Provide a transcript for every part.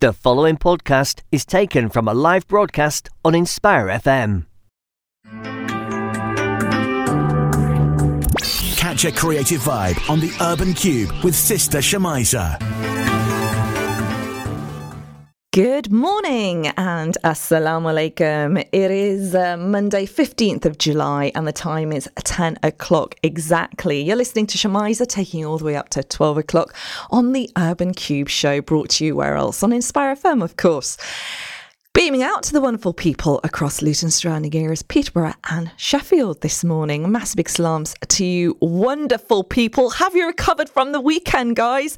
The following podcast is taken from a live broadcast on Inspire FM. Catch a creative vibe on the Urban Kube with Sister Shamiza. Good morning and assalamu alaikum. It is uh, Monday, 15th of July, and the time is 10 o'clock exactly. You're listening to Shamiza, taking all the way up to 12 o'clock on the Urban Kube show, brought to you where else? On Inspire FM, of course. Beaming out to the wonderful people across Luton surrounding areas, Peterborough and Sheffield this morning. Massive big salams to you, wonderful people. Have you recovered from the weekend, guys?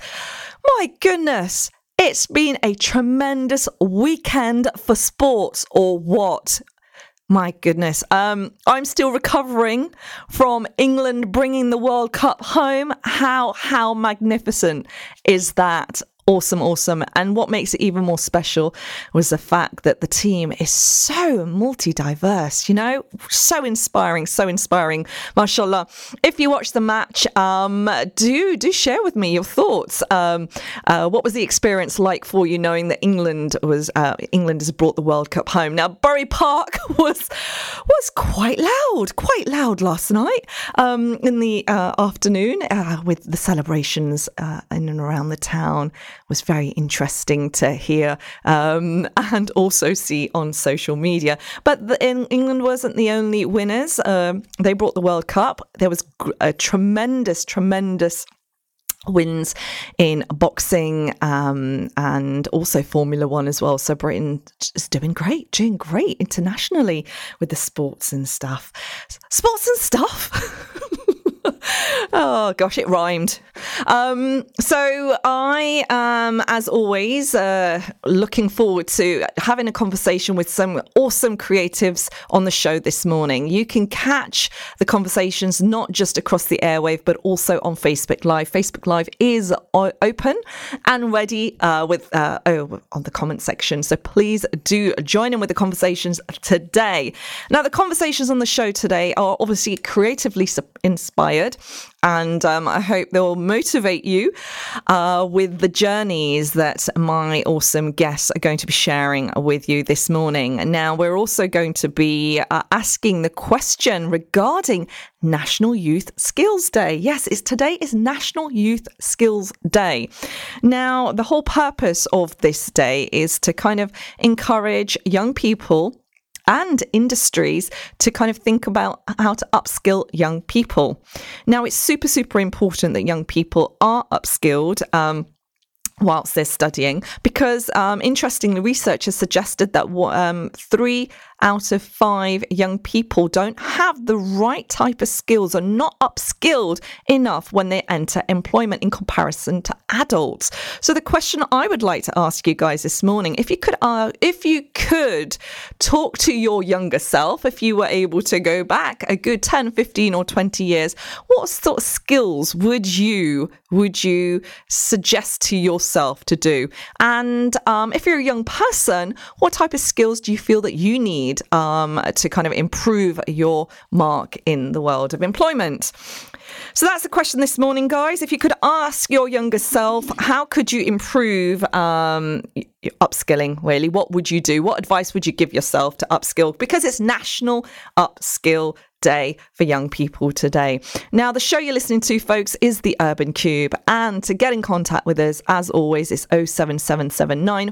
My goodness. It's been a tremendous weekend for sports, or what? My goodness. Um, I'm still recovering from England bringing the World Cup home. How how magnificent is that? Awesome, awesome. And what makes it even more special was the fact that the team is so multi diverse, you know, so inspiring, so inspiring. MashaAllah. If you watch the match, um, do do share with me your thoughts. Um, uh, what was the experience like for you knowing that England was uh, England has brought the World Cup home? Now, Bury Park was was quite loud, quite loud last night um, in the uh, afternoon uh, with the celebrations uh, in and around the town was very interesting to hear um, and also see on social media. But the, in, England wasn't the only winners. Um, they brought the World Cup. There was a tremendous, tremendous wins in boxing um, and also Formula One as well. So Britain is doing great, doing great internationally with the sports and stuff. Sports and stuff. oh gosh, it rhymed. Um, so I am, as always, uh, looking forward to having a conversation with some awesome creatives on the show this morning. You can catch the conversations not just across the airwave, but also on Facebook Live. Facebook Live is open and ready uh, with uh, oh, on the comment section. So please do join in with the conversations today. Now, the conversations on the show today are obviously creatively inspired and um, I hope they'll motivate you uh, with the journeys that my awesome guests are going to be sharing with you this morning. Now, we're also going to be uh, asking the question regarding National Youth Skills Day. Yes, it's today is National Youth Skills Day. Now, the whole purpose of this day is to kind of encourage young people and industries to kind of think about how to upskill young people. Now, it's super, super important that young people are upskilled. Um, whilst they're studying, because um, interestingly, research has suggested that um, three out of five young people don't have the right type of skills or not upskilled enough when they enter employment in comparison to adults. So the question I would like to ask you guys this morning, if you could, uh, if you could talk to your younger self, if you were able to go back a good 10, 15 or 20 years, what sort of skills would you, would you suggest to yourself to do? And um, if you're a young person, what type of skills do you feel that you need need um, to kind of improve your mark in the world of employment? So that's the question this morning, guys. If you could ask your younger self, how could you improve um, upskilling, really? What would you do? What advice would you give yourself to upskill? Because it's National Upskill day for young people today. Now, the show you're listening to, folks, is the Urban Kube. And to get in contact with us, as always, it's 07779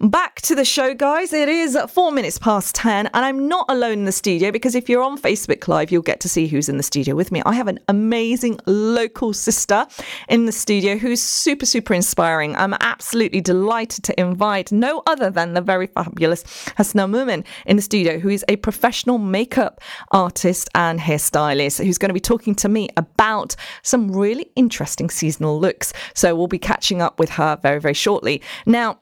Back to the show, guys. It is four minutes past 10, and I'm not alone in the studio because if you're on Facebook Live, you'll get to see who's in the studio with me. I have an amazing local sister in the studio who's super, super inspiring. I'm absolutely delighted to invite no other than the very fabulous Hasna Mumen in the studio who is a professional makeup artist and hairstylist, who's going to be talking to me about some really interesting seasonal looks. So we'll be catching up with her very, very shortly. Now,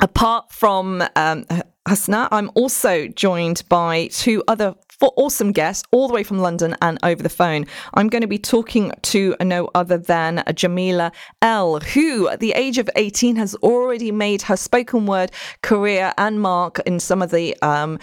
apart from um, Hasna, I'm also joined by two other four awesome guests all the way from London and over the phone. I'm going to be talking to no other than Jamilah El, who at the age of 18 has already made her spoken word career and mark in some of the um,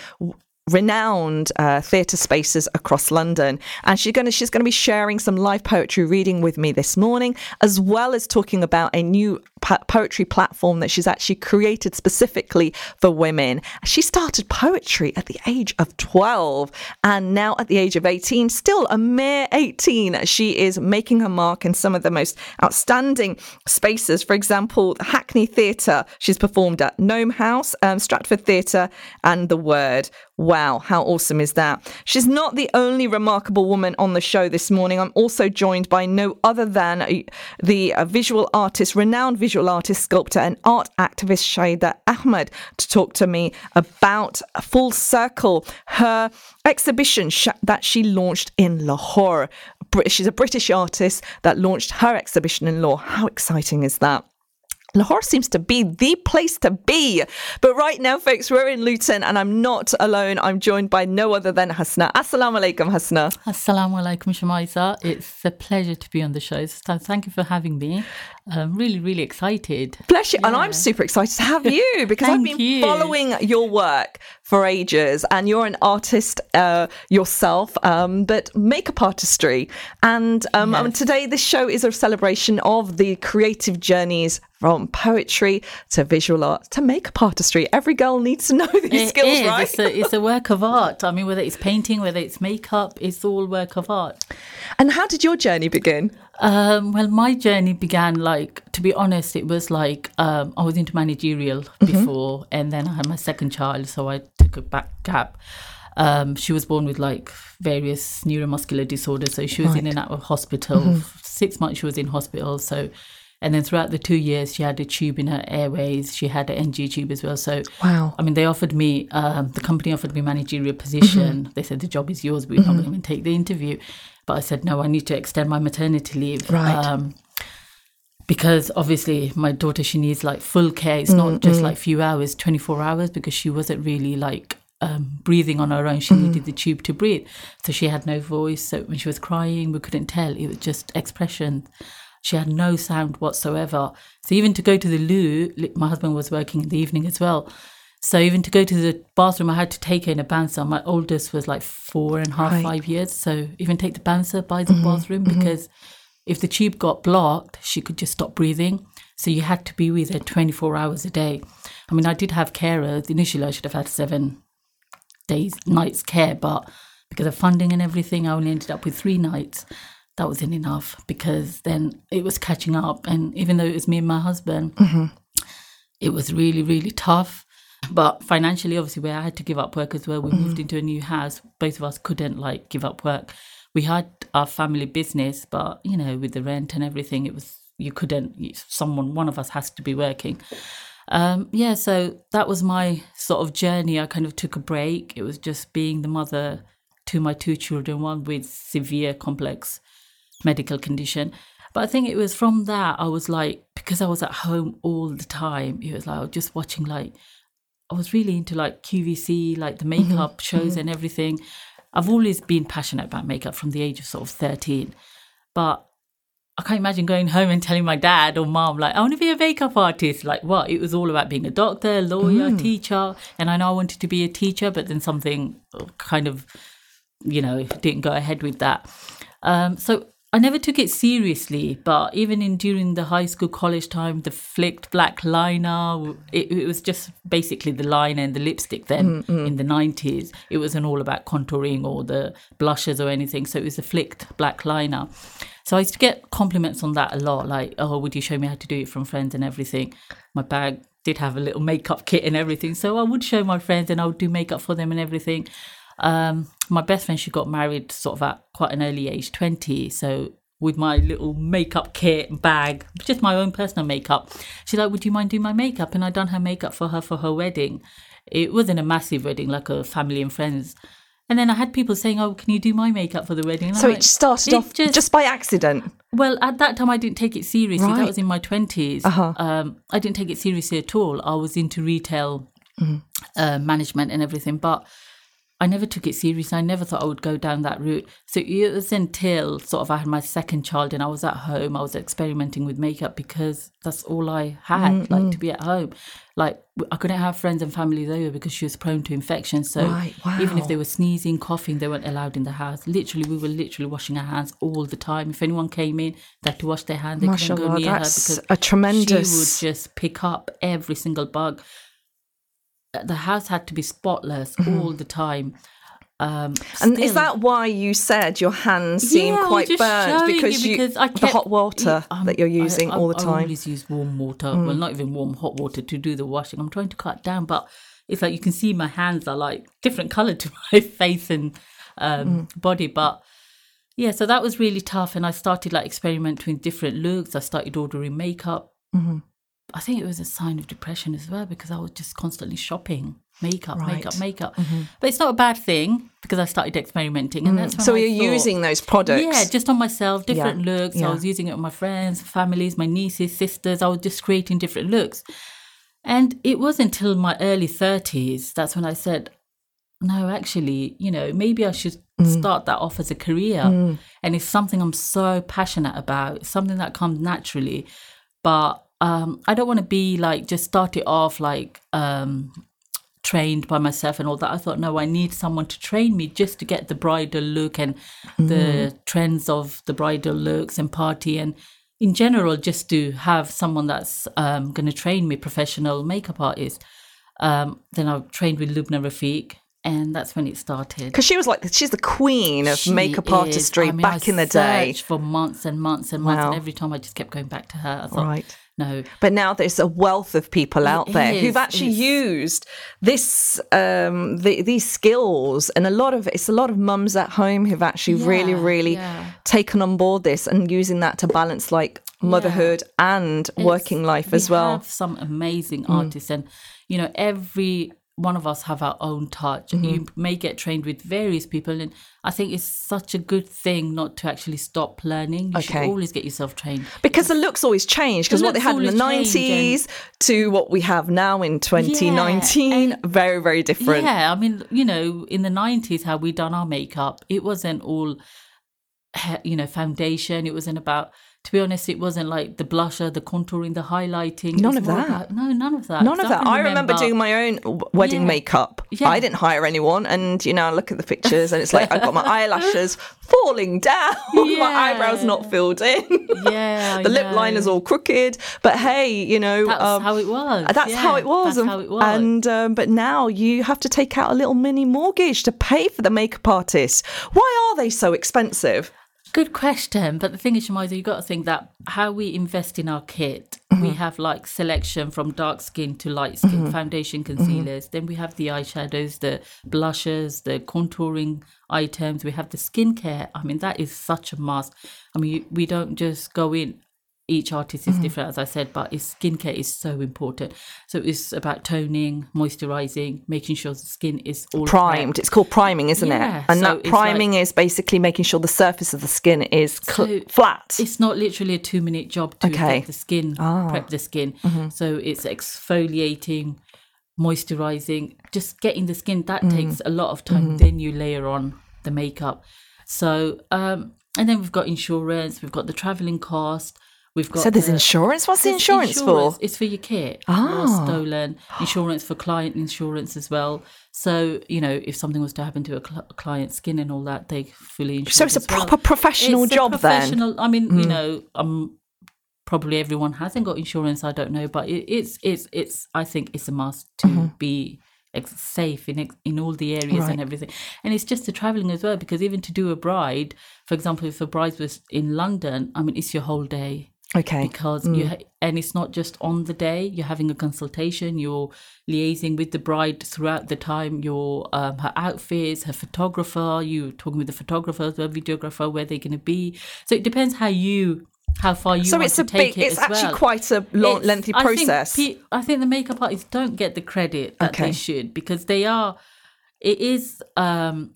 renowned uh, theatre spaces across London, and she's going to she's going to be sharing some live poetry reading with me this morning, as well as talking about a new poetry platform that she's actually created specifically for women. She started poetry at the age of 12 and now at the age of 18, still a mere 18, she is making her mark in some of the most outstanding spaces. For example, Hackney Theatre, she's performed at Gnome House, um, Stratford Theatre, and The Word. Wow, how awesome is that? She's not the only remarkable woman on the show this morning. I'm also joined by no other than the visual artist, renowned visual artist, sculptor, and art activist Shahida Ahmed to talk to me about Full Circle, her exhibition that she launched in Lahore. She's a British artist that launched her exhibition in Lahore. How exciting is that? Lahore seems to be the place to be. But right now, folks, we're in Luton and I'm not alone. I'm joined by no other than Hasna. Assalamu alaikum, Hasna. Assalamu alaikum, Shamaisa. It's a pleasure to be on the show. So thank you for having me. I'm really, really excited. Bless you. Yeah. And I'm super excited to have you because I've been you. following your work for ages and you're an artist uh, yourself, um, but makeup artistry. And um, yes. today, this show is a celebration of the creative journeys from poetry to visual art to makeup artistry. Every girl needs to know these it skills, is. right? It's a, it's a work of art. I mean, whether it's painting, whether it's makeup, it's all work of art. And how did your journey begin? Um, well, my journey began like, to be honest, it was like um, I was into managerial mm-hmm. before, and then I had my second child, so I took a back gap. Um, she was born with like various neuromuscular disorders, so she was right. in and out of hospital. Mm-hmm. Six months she was in hospital, so and then throughout the two years, she had a tube in her airways. She had an NG tube as well. So, wow. I mean, they offered me, um, the company offered me managerial position. Mm-hmm. They said the job is yours, but we're mm-hmm. not going to take the interview. But I said, no, I need to extend my maternity leave. Right. Um, because obviously my daughter, she needs like full care. It's not just mm-hmm. like few hours, 24 hours, because she wasn't really like um, breathing on her own. She mm-hmm. needed the tube to breathe. So she had no voice. So when she was crying, we couldn't tell. It was just expression. She had no sound whatsoever. So even to go to the loo, my husband was working in the evening as well. So even to go to the bathroom, I had to take her in a bouncer. My oldest was like four and a half, right. five years. So even take the bouncer by the mm-hmm, bathroom mm-hmm. because if the tube got blocked, she could just stop breathing. So you had to be with her 24 hours a day. I mean, I did have carers. Initially, I should have had seven days, nights care, but because of funding and everything, I only ended up with three nights. That wasn't enough because then it was catching up. And even though it was me and my husband, mm-hmm. it was really, really tough. But financially, obviously, where I had to give up work as well, we mm-hmm. moved into a new house. Both of us couldn't like give up work. We had our family business, but you know, with the rent and everything, it was you couldn't. Someone, one of us, has to be working. Um, yeah, so that was my sort of journey. I kind of took a break. It was just being the mother to my two children, one with severe complex medical condition. But I think it was from that I was like, because I was at home all the time, it was like I was just watching like I was really into like QVC, like the mm-hmm. makeup mm-hmm. shows mm-hmm. and everything. I've always been passionate about makeup from the age of sort of 13. But I can't imagine going home and telling my dad or mom, like, I want to be a makeup artist. Like, what? It was all about being a doctor, lawyer, mm. teacher. And I know I wanted to be a teacher, but then something kind of, you know, didn't go ahead with that. Um, so I never took it seriously, but even in during the high school, college time, the flicked black liner, it, it was just basically the liner and the lipstick then mm-hmm. in the 90s. It wasn't all about contouring or the blushes or anything. So it was a flicked black liner. So I used to get compliments on that a lot, like, oh, would you show me how to do it from friends and everything? My bag did have a little makeup kit and everything. So I would show my friends and I would do makeup for them and everything. Um, my best friend, she got married sort of at quite an early age, 20. So with my little makeup kit bag, just my own personal makeup. She's like, Would you mind doing my makeup? And I done her makeup for her for her wedding. It wasn't a massive wedding, like a family and friends. And then I had people saying, "Oh, can you do my makeup for the wedding?" And so it started it off just, just, by accident. Well, at that time, I didn't take it seriously. Right. That was in my 20s uh-huh. um, I didn't take it seriously at all. I was into retail mm-hmm. uh, management and everything, but I never took it seriously. I never thought I would go down that route. So it was until sort of I had my second child and I was at home, I was experimenting with makeup because that's all I had, like to be at home. Like I couldn't have friends and family over because she was prone to infection. So Right, even if they were sneezing, coughing, they weren't allowed in the house. Literally, we were literally washing our hands all the time. If anyone came in, they had to wash their hands. They couldn't go Mashallah, near her that's because a tremendous- She would just pick up every single bug. The house had to be spotless all the time. Um, Mm-hmm. And is that why you said your hands seem Yeah, quite burnt because you because I the hot water um, that you're using I, all the time? Mm. always use warm water. Well, not even warm, hot water to do the washing. I'm trying to cut down, but it's like you can see my hands are like different color to my face and um, Mm. body. But yeah, so that was really tough, and I started like experimenting with different looks. I started ordering makeup. Mm-hmm. I think it was a sign of depression as well because I was just constantly shopping makeup, makeup, Right. Mm-hmm. makeup. But it's not a bad thing because I started experimenting, and that's Mm. so I you're thought- using those products. yeah, just on myself, different Yeah, looks. yeah. I was using it on my friends, families, my nieces, sisters. I was just creating different looks. And it was until my early 30s that's when I said, no, actually, you know, maybe I should Mm. start that off as a career. And it's something I'm so passionate about, something that comes naturally. But um, I don't want to be like, just start it off like, um, trained by myself and all that. I thought, no, I need someone to train me just to get the bridal look and the trends of the bridal looks and party and in general, just to have someone that's um, going to train me, professional makeup artist. Um, then I trained with Lubna Rafiq, and that's when it started. Because she was like, she's the queen of She makeup is. artistry I mean, back I in the day. for months and months and months, and every time I just kept going back to her. I thought, Right. No, But now there's a wealth of people out there is, who've actually used this, um, the, these skills, and a lot of it's a lot of mums at home who've actually really, Yeah, really yeah. taken on board this and using that to balance like motherhood and working It's- life we as well. Mm. Have some amazing artists, and you know, every one of us have our own touch. Mm-hmm. You may get trained with various people, and I think it's such a good thing not to actually stop learning. You should always get yourself trained. Because the looks always change. Because The what they had in the 90s to what we have now in 2019, very, very different. Yeah, I mean, you know, in the nineties, how we done our makeup, it wasn't all, you know, foundation. It wasn't about. To be honest, it wasn't like the blusher, the contouring, the highlighting. None of that. about- no, none of that. None of that. I remember doing my own wedding Yeah. makeup. Yeah. I didn't hire anyone, and you know, I look at the pictures, and it's like I've got my eyelashes falling down, my eyebrows not filled in, Yeah, the lip liner's all crooked. But hey, you know, That's um, how it was. that's Yeah, how it was. That's and, how it was. and um, but now you have to take out a little mini mortgage to pay for the makeup artist. Why are they so expensive? Good question. But the thing is, Shamiza, you got to think that how we invest in our kit, Mm-hmm. we have like selection from dark skin to light skin, Mm-hmm. foundation, concealers. Then we have the eyeshadows, the blushes, the contouring items. We have the skincare. I mean, that is such a must. I mean, we don't just go in. Each artist is Mm-hmm. different, as I said, but it's, skincare is so important. So it's about toning, moisturizing, making sure the skin is all Primed. prepped. It's called priming, isn't Yeah, it? And so that priming is basically making sure the surface of the skin is cl- So flat. It's not literally a two minute job to Okay. Ah. the skin, prep the skin. Mm-hmm. So it's exfoliating, moisturizing, just getting the skin. That Mm. takes a lot of time. Mm-hmm. Then you layer on the makeup. So, um, and then we've got insurance, we've got the traveling cost. We've got So there's the- insurance. What's the there's insurance, for? It's for your kit. Ah. Or stolen. Insurance for client insurance as well. So, you know, if something was to happen to a, cl- a client's skin and all that, they fully insure. So it's a well. proper professional It's a job then. Hmm. I mean, you know, um, probably everyone hasn't got insurance. I don't know, but it, it's it's it's. I think it's a must to Mm-hmm. be ex- safe in ex- in all the areas and everything. And it's just the traveling as well, because even to do a bride, for example, if a bride was in London, I mean, it's your whole day Okay. because Mm. you ha- and it's not just on the day you're having a consultation you're liaising with the bride throughout the time your um, her outfits her photographer you talking with the photographer the videographer where they're going to be so it depends how you how far you So want it's to a take big. it It's as actually well. quite a long, It's- lengthy I think process. I think the makeup artists don't get the credit that Okay. they should because they are. It is um,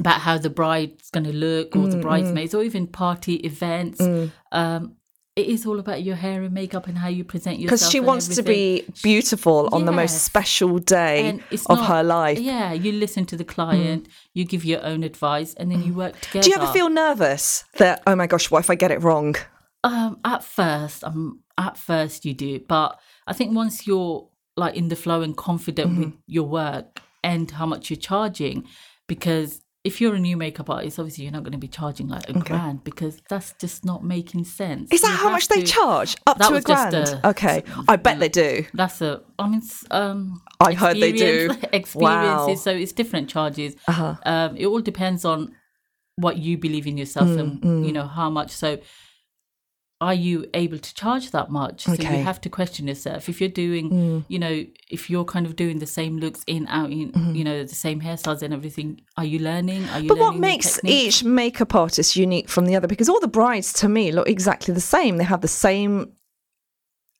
about how the bride's going to look, or Mm, the bridesmaids, or even party events. Um, it is all about your hair and makeup and how you present yourself. Because she wants to be beautiful on the most special day of not- her life. Yeah, you listen to the client, you give your own advice, and then you work together. Do you ever feel nervous that, oh my gosh, what if I get it wrong? Um, at first, um, at first you do, but I think once you're like in the flow and confident with Mm-hmm. your work and how much you're charging, because if you're a new makeup artist, obviously you're not going to be charging like a grand because that's just not making sense. Is that You how much they charge? Up to a grand? a- okay. I bet they do. That's a, I mean, um, I heard they do. experience- experiences. Wow. So it's different charges. Uh-huh. Um, it all depends on what you believe in yourself Mm, and you know how much. So, are you able to charge that much? So Okay. Mm. you have to question yourself. If you're doing, you know, if you're kind of doing the same looks in out in, you know, the same hairstyles and everything, are you learning? Are you? Mm-hmm. But what makes each makeup artist unique from the other? Because all the brides to me look exactly the same. They have the same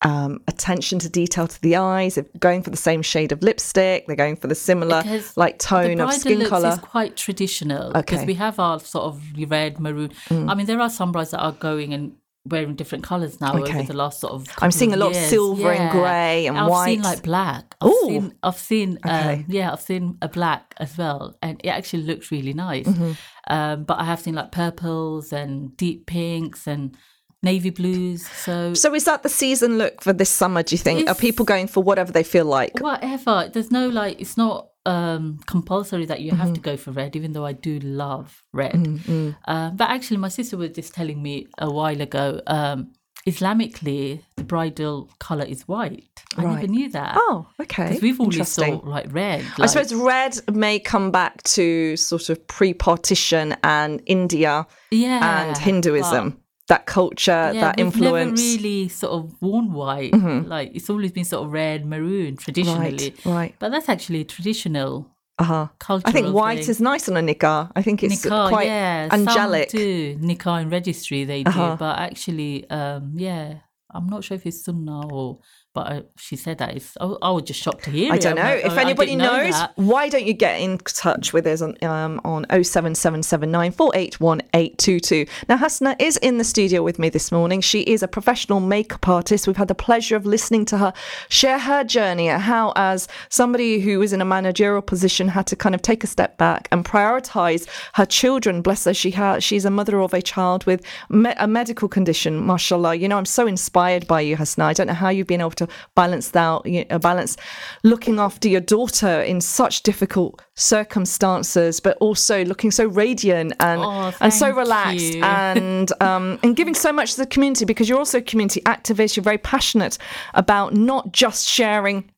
um, attention to detail to the eyes. They're going for the same shade of lipstick. They're going for the similar Because like tone of skin looks color. is quite traditional Okay. Mm. because we have our sort of red maroon. I mean, there are some brides that are going and wearing different colors now Okay. over the last sort of. I'm seeing a lot of silver and grey and I've white. seen like black. I've Ooh. seen. I've seen. Okay. Um, yeah, I've seen a black as well, and it actually looks really nice. Mm-hmm. Um, but I have seen like purples and deep pinks and navy blues. So So is that the season look for this summer? Do you think? Are people going for whatever they feel like? whatever. There's no like. It's not um compulsory that you have Mm-hmm. to go for red, even though I do love red. Mm-hmm. Um, but actually, my sister was just telling me a while ago. Um, Islamically, the bridal color is white. I never knew that. Oh, okay. because we've always saw like red. I suppose red may come back to sort of pre-partition and India yeah, and Hinduism. That culture, yeah, that influence. Never really sort of worn white. Like it's always been sort of red, maroon traditionally. Right, right. But that's actually traditional Uh-huh. cultural. I think white thing. is nice on a nikah. I think it's Nikah, quite yeah, angelic. Some do Nikah and registry they do, Uh-huh. but actually, um, yeah, I'm not sure if it's Sunnah or. But I, she said that it's. I, I was just shocked to hear. I it. don't know. like, if oh, anybody know knows, why don't you get in touch with us on um, on 07779481822. Now, Hasna is in the studio with me this morning. She is a professional makeup artist. We've had the pleasure of listening to her share her journey at how, as somebody who was in a managerial position, had to kind of take a step back and prioritize her children. Bless her, she has. She's a mother of a child with me- a medical condition. Mashallah, you know, I'm so inspired by you, Hasna. I don't know how you've been able to balance that, you know, balance looking after your daughter in such difficult circumstances, but also looking so radiant and Oh, and so relaxed you. and um, and giving so much to the community because you're also a community activist. You're very passionate about not just sharing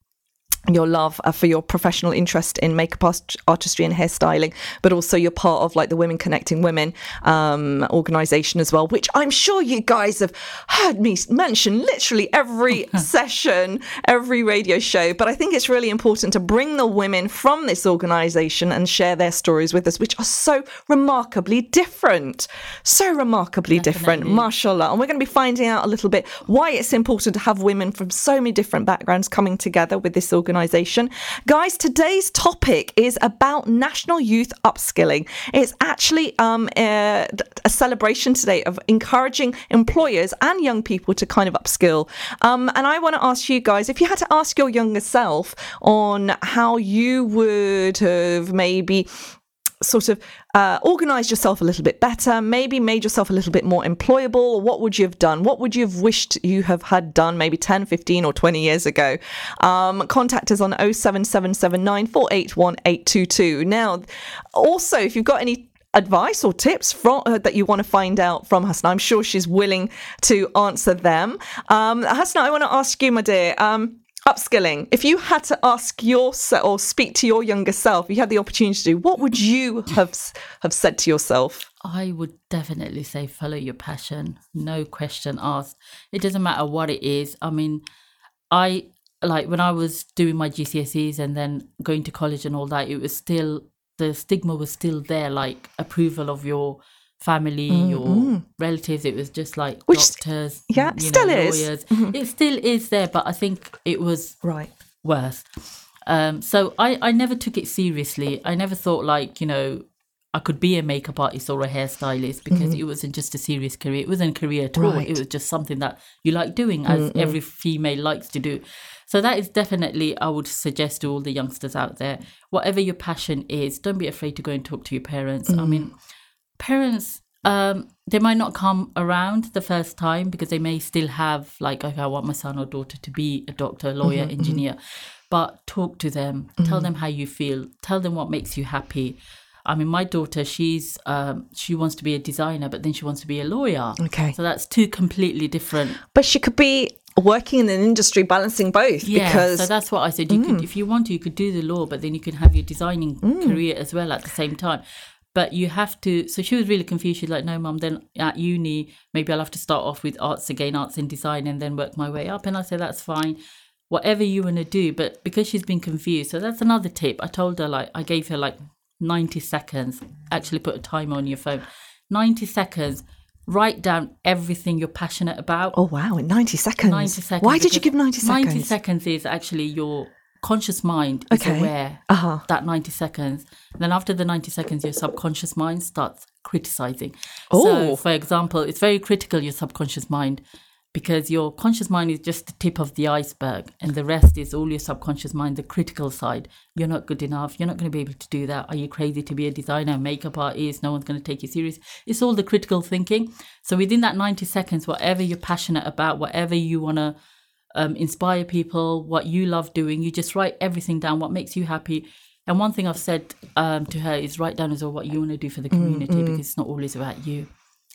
your love uh, for your professional interest in makeup art- artistry and hairstyling, but also you're part of like the Women Connecting Women um, organization as well, which I'm sure you guys have heard me mention literally every session, every radio show. But I think it's really important to bring the women from this organization and share their stories with us, which are so remarkably different. So remarkably different, Definitely. mashallah. And we're going to be finding out a little bit why it's important to have women from so many different backgrounds coming together with this organization. Guys, today's topic is about national youth upskilling. It's actually um, a, a celebration today of encouraging employers and young people to kind of upskill. Um, and I want to ask you guys if you had to ask your younger self on how you would have maybe sort of uh, organized yourself a little bit better, maybe made yourself a little bit more employable? What would you have done? What would you have wished you have had done maybe 10, 15, or 20 years ago? Um, contact us on 07779481822. Now, also, if you've got any advice or tips from uh, that you want to find out from Hasna, I'm sure she's willing to answer them. Um, Hasna, I want to ask you, my dear. Um, upskilling if you had to ask yourself or speak to your younger self you had the opportunity to do what would you have have said to yourself I would definitely say follow your passion, no question asked. It doesn't matter what it is. I mean, I like when I was doing my GCSEs and then going to college and all that, it was still the stigma was still there, like approval of your family, mm, your mm. relatives. It was just like Which- doctors, yeah, you still know, is. lawyers. Mm-hmm. It still is there, but I think it was right worse. Um, so I, I never took it seriously. I never thought like, you know, I could be a makeup artist or a hairstylist because mm-hmm. it wasn't just a serious career. It wasn't a career at all. Mm-hmm. Right. It was just something that you like doing, as mm-hmm. every female likes to do. So that is definitely, I would suggest to all the youngsters out there, whatever your passion is, don't be afraid to go and talk to your parents. I mean, parents um they might not come around the first time because they may still have like okay i want my son or daughter to be a doctor lawyer mm-hmm, mm-hmm. engineer but talk to them. Tell mm-hmm. them how you feel. Tell them what makes you happy. I mean my daughter she's um she wants to be a designer but then she wants to be a lawyer. Okay. so that's two completely different. But she could be working in an industry balancing both yeah, because so that's what I said. You could, mm. if you want to, you could do the law, but then you could have your designing mm. career as well at the same time. But you have to. So she was really confused. She's like, "No, mum. Then at uni, maybe I'll have to start off with arts again, arts and design, and then work my way up." And I said, "That's fine, whatever you want to do." But because she's been confused, so that's another tip. I told her like I gave her like ninety seconds. Actually, put a timer on your phone. Ninety seconds. Write down everything you're passionate about. oh wow, in 90 seconds. 90 seconds. Why did you give 90 seconds? 90 seconds is actually your conscious mind is Okay. aware Uh-huh. that 90 seconds. Then after the 90 seconds, your subconscious mind starts criticizing. Oh. So, for example, it's very critical, your subconscious mind, because your conscious mind is just the tip of the iceberg, and the rest is all your subconscious mind, the critical side. You're not good enough. You're not going to be able to do that. Are you crazy to be a designer, makeup artist? No one's going to take you serious. It's all the critical thinking. So within that 90 seconds, whatever you're passionate about, whatever you want to um, inspire people, what you love doing, you just write everything down, what makes you happy. And one thing I've said um, to her is write down as well what you want to do for the community because it's not always about you.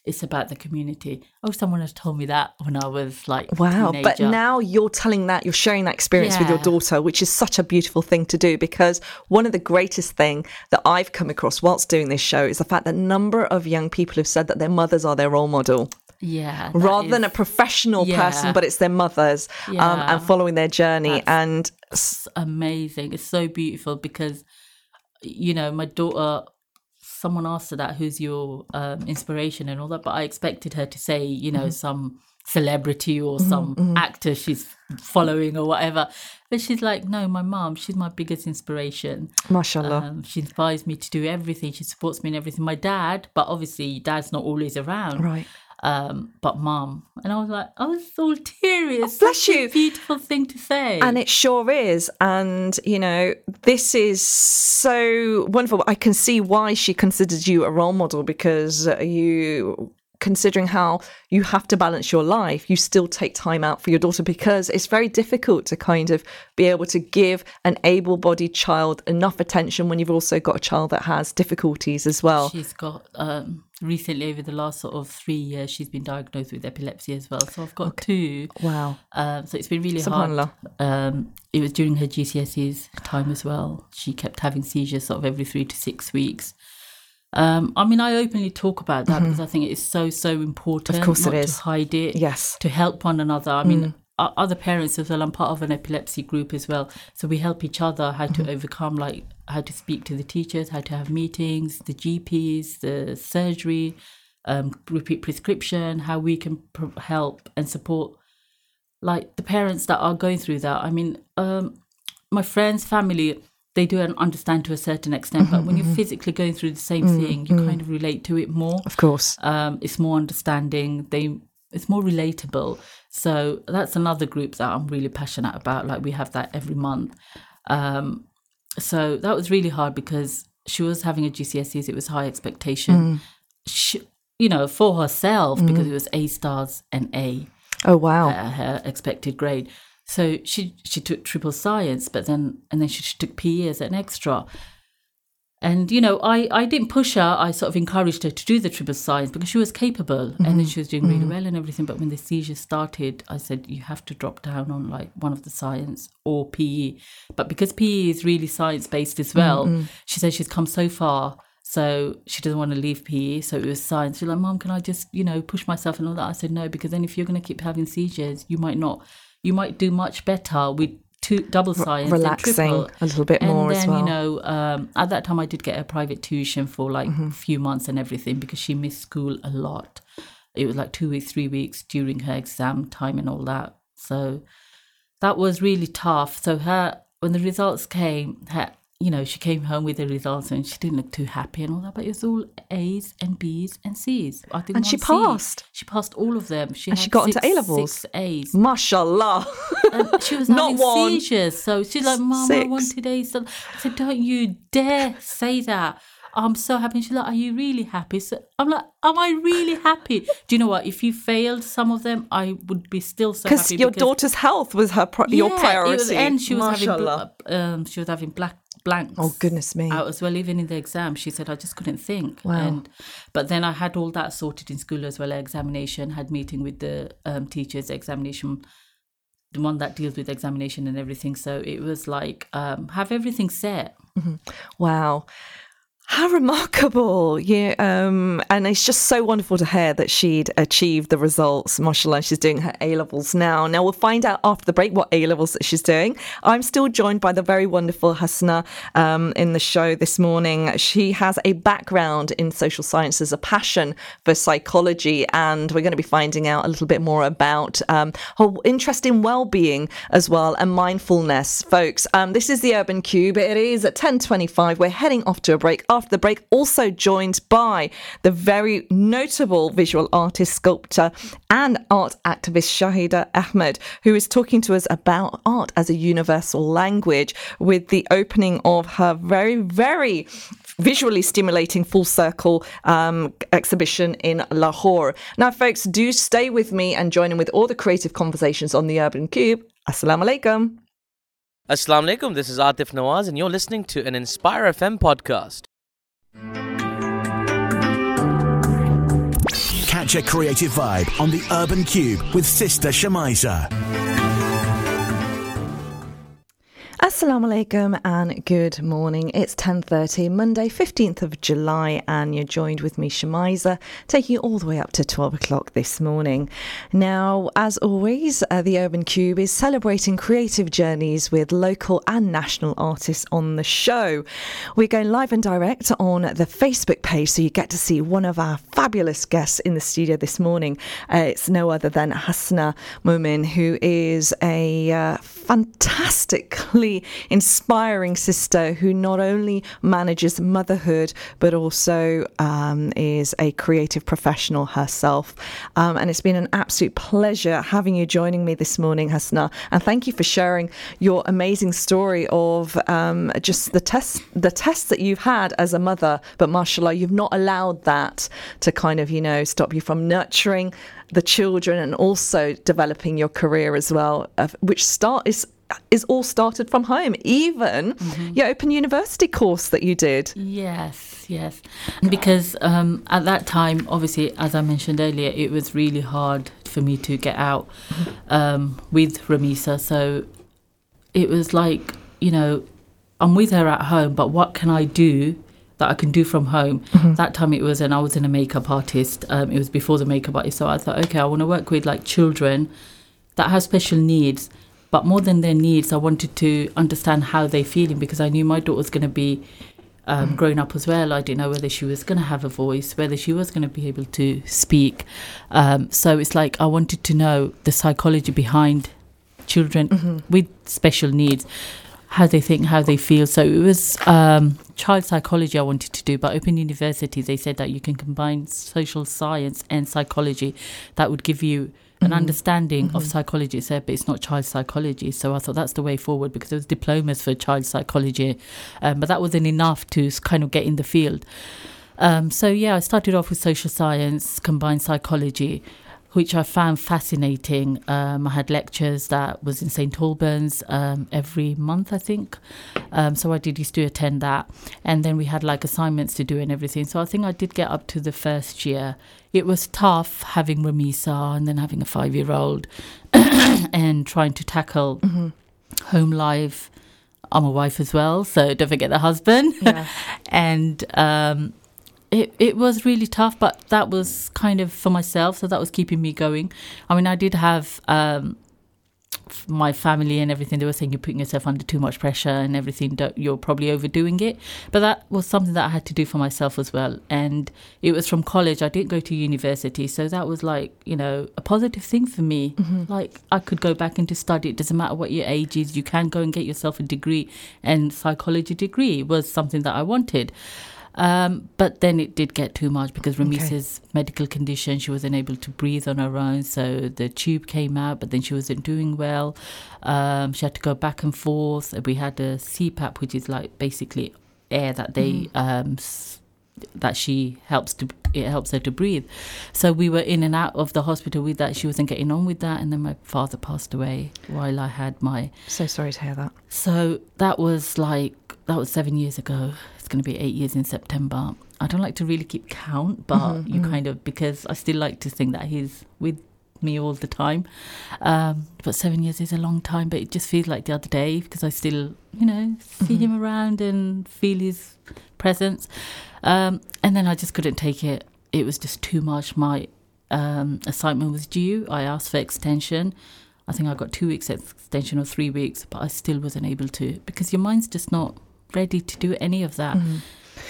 It's about the community. Oh, someone has told me that when I was like Wow. But now you're telling that, you're sharing that experience with your daughter, which is such a beautiful thing to do because one of the greatest thing that I've come across whilst doing this show is the fact that number of young people have said that their mothers are their role model yeah, rather than a is professional person, but it's their mothers um, and following their journey. and amazing. It's so beautiful because, you know, my daughter. Someone asked her that, "Who's your um, inspiration?" and all that, but I expected her to say, you know, some celebrity or some actor she's following or whatever. But she's like, "No, my mom. She's my biggest inspiration." mashallah. Um, she inspires me to do everything. She supports me in everything. My dad, but obviously, dad's not always around. right. Um, but mom, and I was like, oh, it's all teary. It's bless such a you. beautiful thing to say. And it sure is. And, you know, this is so wonderful. I can see why she considers you a role model because uh, you, considering how you have to balance your life, you still take time out for your daughter because it's very difficult to kind of be able to give an able bodied child enough attention when you've also got a child that has difficulties as well. She's got um, recently over the last sort of three years, she's been diagnosed with epilepsy as well. So I've got two. Wow. Um, so it's been really hard. Um, it was during her GCSEs time as well. She kept having seizures sort of every three to six weeks. Um, I mean, I openly talk about that because I think it is so so important. Mm-hmm. Of course it not is. to hide it. Yes. Mm. to help one another. I mean, o- other parents as well. I'm part of an epilepsy group as well, so we help each other how Mm-hmm. to overcome, like how to speak to the teachers, how to have meetings, the GPs, the surgery, um, repeat prescription, how we can pro- help and support, like the parents that are going through that. I mean, um, my friends, family. They do understand to a certain extent, but when you're physically going through the same thing, you kind of relate to it more Of course. um, it's more understanding they it's more relatable so that's another group that i'm really passionate about like we have that every month um, so that was really hard because she was having a gcse's it was high expectation she, you know for herself because it was a stars and a Oh, wow. uh, her expected grade. So she she took triple science, but then and then she, she took PE as an extra. And you know, I I didn't push her. I sort of encouraged her to do the triple science because she was capable, and then mm-hmm. she was doing really mm-hmm. well and everything. But when the seizure started, I said you have to drop down on like one of the science or PE. But because PE is really science based as well, mm-hmm. she said she's come so far. So she doesn't want to leave PE. So it was science. She's like, Mom, can I just, you know, push myself and all that? I said, No, because then if you're going to keep having seizures, you might not, you might do much better with two double science, relaxing a little bit and more then, as well. you know, um, at that time I did get a private tuition for like Mm-hmm. a few months and everything because she missed school a lot. It was like two weeks, three weeks during her exam time and all that. So that was really tough. So her when the results came, her you know, she came home with the results and she didn't look too happy and all that, but it was all A's and B's and C's. I think And she one C. passed? She passed all of them. She And she got into A-levels? Six A's. Mashallah. And she was Not having one. seizures. So she's like, Mom, I Six. want A's. So I said, Don't you dare say that. I'm so happy. And she's like, Are you really happy? So I'm like, Am I really happy? Do you know what? If you failed some of them, I would be still so Because happy. your daughter's health was her pri- your Yeah, priority. It was, and she was having Mashallah. um, she was having black blanks. Oh, goodness me. Out as well, even in the exam, she said I just couldn't think. Wow. And but then I had all that sorted in school as well. Examination, had meeting with the um, teachers, examination, the one that deals with examination and everything. So it was like um, have everything set. Wow. How remarkable. Yeah. Um, and it's just so wonderful to hear that she'd achieved the results. Mashallah, she's doing her A levels now. Now we'll find out after the break what A levels that she's doing. I'm still joined by the very wonderful Hasna um, in the show this morning. She has a background in social sciences, a passion for psychology, and we're going to be finding out a little bit more about um, her interest in well-being as well and mindfulness, folks. Um, this is the Urban Kube. It is at 10:25. We're heading off to a break. After the break, also joined by the very notable visual artist, sculptor, and art activist Shahida Ahmed, who is talking to us about art as a universal language with the opening of her very, very visually stimulating full circle um, exhibition in Lahore. Now, folks, do stay with me and join in with all the creative conversations on the Urban Kube. Assalamu alaikum. Assalamu alaikum, this is Atif Nawaz, and you're listening to an Inspire FM podcast. Creative vibe on the Urban Kube with Sister Shamiza. Assalamu alaikum and good morning. It's 10:30, Monday, 15th of July, and you're joined with me, Shamiza, taking you all the way up to 12 o'clock this morning. Now, as always, uh, the Urban Kube is celebrating creative journeys with local and national artists on the show. We're going live and direct on the Facebook page, so you get to see one of our fabulous guests in the studio this morning. Uh, it's no other than Hasna Mumen, who is a uh, fantastically inspiring sister who not only manages motherhood but also um, is a creative professional herself. Um, and it's been an absolute pleasure having you joining me this morning, Hasna. And thank you for sharing your amazing story of um, just the tests, the tests that you've had as a mother. But mashallah, you've not allowed that to kind of, you know, stop you from nurturing the children and also developing your career as well, which start is is all started from home. Even your Open University course that you did. Yes, yes. Because um, at that time, obviously, as I mentioned earlier, it was really hard for me to get out um, with Ramisa. So it was like, you know, I'm with her at home, but what can I do that I can do from home? That time it was, and I was in a makeup artist. Um, it was before the makeup artist. So I thought, okay, I want to work with like children that have special needs. But more than their needs, I wanted to understand how they're feeling because I knew my daughter was going to be um, growing up as well. I didn't know whether she was going to have a voice, whether she was going to be able to speak. Um, so it's like I wanted to know the psychology behind children with special needs, how they think, how they feel. So it was um, child psychology I wanted to do. But Open University, they said that you can combine social science and psychology. That would give you an understanding of psychology itself, but it's not child psychology. So I thought that's the way forward because there was diplomas for child psychology, um, but that wasn't enough to kind of get in the field. Um, so yeah, I started off with social science, combined psychology, which I found fascinating. Um, I had lectures that was in St Albans um, every month, I think. Um, so I did used to attend that, and then we had like assignments to do and everything. So I think I did get up to the first year. It was tough having Ramisa and then having a five-year-old, and trying to tackle home life. I'm a wife as well, so don't forget the husband. and um, it it was really tough, but that was kind of for myself, so that was keeping me going. I mean, I did have um, my family and everything, they were saying you're putting yourself under too much pressure and everything. Don't, you're probably overdoing it. But that was something that I had to do for myself as well. And it was from college. I didn't go to university, so that was like you know a positive thing for me. Like I could go back into study. It doesn't matter what your age is. You can go and get yourself a degree, and psychology degree was something that I wanted. Um, but then it did get too much because Ramisa's medical condition, she wasn't able to breathe on her own. So the tube came out, but then she wasn't doing well. Um, she had to go back and forth. We had a CPAP, which is like basically air that they um, that she helps to it helps her to breathe. So we were in and out of the hospital with that. She wasn't getting on with that, and then my father passed away while I had my So sorry to hear that. so that was like that was seven years ago. It's going to be eight years in September. I don't like to really keep count, but you kind of because I still like to think that he's with me all the time. Um, but seven years is a long time. But it just feels like the other day because I still, you know, see him around and feel his presence. Um, and then I just couldn't take it. It was just too much. My um, assignment was due. I asked for extension. I think I got two weeks extension or three weeks, but I still wasn't able to because your mind's just not ready to do any of that.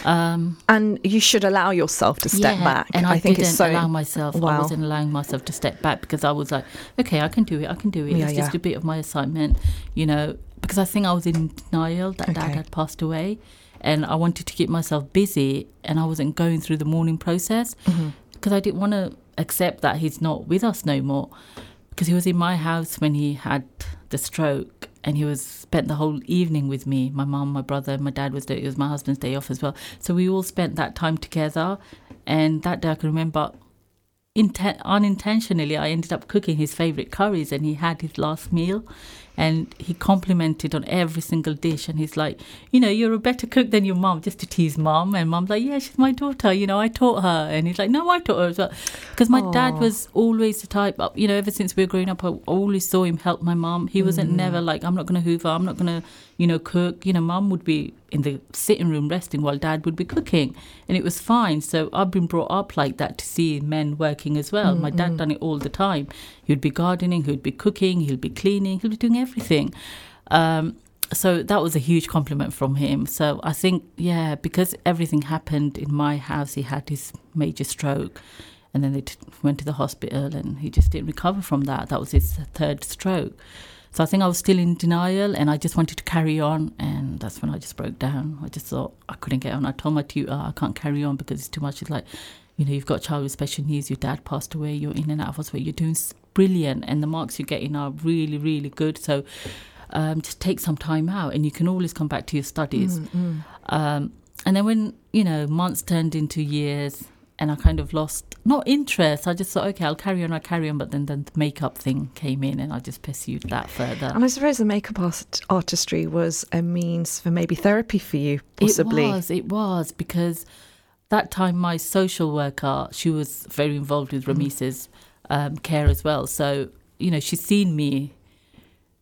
Um, And you should allow yourself to step yeah, back. And I, I think didn't it's so. allow myself. I Wow. wasn't allowing myself to step back because I was like, okay, I can do it. I can do it. Yeah, it's just yeah. a bit of my assignment, you know, because I think I was in denial that dad had passed away, and I wanted to keep myself busy, and I wasn't going through the mourning process Mm-hmm. because I didn't want to accept that he's not with us no more. Because he was in my house when he had the stroke, and he was spent the whole evening with me. My mum, my brother, my dad was there. It was my husband's day off as well, so we all spent that time together. And that day, I can remember inten- unintentionally, I ended up cooking his favorite curries, and he had his last meal, and he complimented on every single dish, and he's like, you know, you're a better cook than your mom, just to tease mom. and mom's like, yeah, she's my daughter, you know, I taught her, and he's like, no, I taught her as well, because my dad was always the type, of, you know, ever since we were growing up, I always saw him help my mom. He wasn't mm. never like, I'm not going to hoover, I'm not going to, you know, cook. You know, mum would be in the sitting room resting while dad would be cooking, and it was fine. So I've been brought up like that to see men working as well. My dad done it all the time. He'd be gardening, he'd be cooking, he'd be cleaning, he'd be doing everything. Um, so that was a huge compliment from him. So I think, yeah, because everything happened in my house, he had his major stroke, and then they t- went to the hospital, and he just didn't recover from that. That was his third stroke. So I think I was still in denial, and I just wanted to carry on, and that's when I just broke down. I just thought I couldn't get on. I told my tutor I can't carry on because it's too much. It's like, you know, you've got a child with special needs. Your dad passed away. You're in and out of hospital. You're doing brilliant, and the marks you're getting are really, really good. So um, just take some time out, and you can always come back to your studies. Um, and then when you know months turned into years, and I kind of lost not interest. I just thought, okay, I'll carry on, I'll carry on. But then, then the makeup thing came in, and I just pursued that further. And I suppose the makeup art- artistry was a means for maybe therapy for you, possibly. It was, it was because that time my social worker, she was very involved with Ramisa's um, care as well. So you know, she's seen me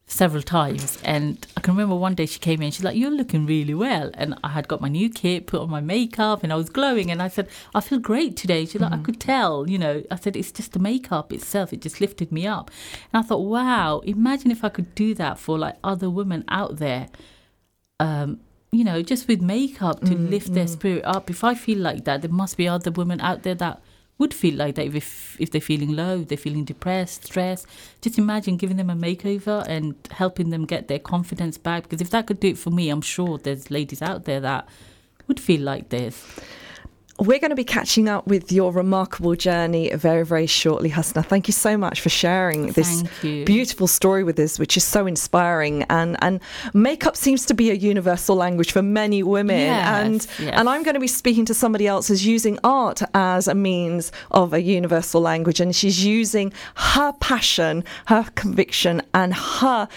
several times, and I can remember one day she came in. She's like, "You're looking really well," and I had got my new kit, put on my makeup, and I was glowing. And I said, "I feel great today." She's like, "I mm-hmm. could tell," you know. I said, "It's just the makeup itself; it just lifted me up." And I thought, "Wow, imagine if I could do that for like other women out there." um, you know, just with makeup to mm, lift their mm. spirit up. If I feel like that, there must be other women out there that would feel like that if if they're feeling low, they're feeling depressed, stressed. Just imagine giving them a makeover and helping them get their confidence back. Because if that could do it for me, I'm sure there's ladies out there that would feel like this. We're going to be catching up with your remarkable journey very, very shortly, Hasna. Thank you so much for sharing this beautiful story with us, which is so inspiring. And and makeup seems to be a universal language for many women. Yes, and yes. and I'm going to be speaking to somebody else who's using art as a means of a universal language, and she's using her passion, her conviction, and her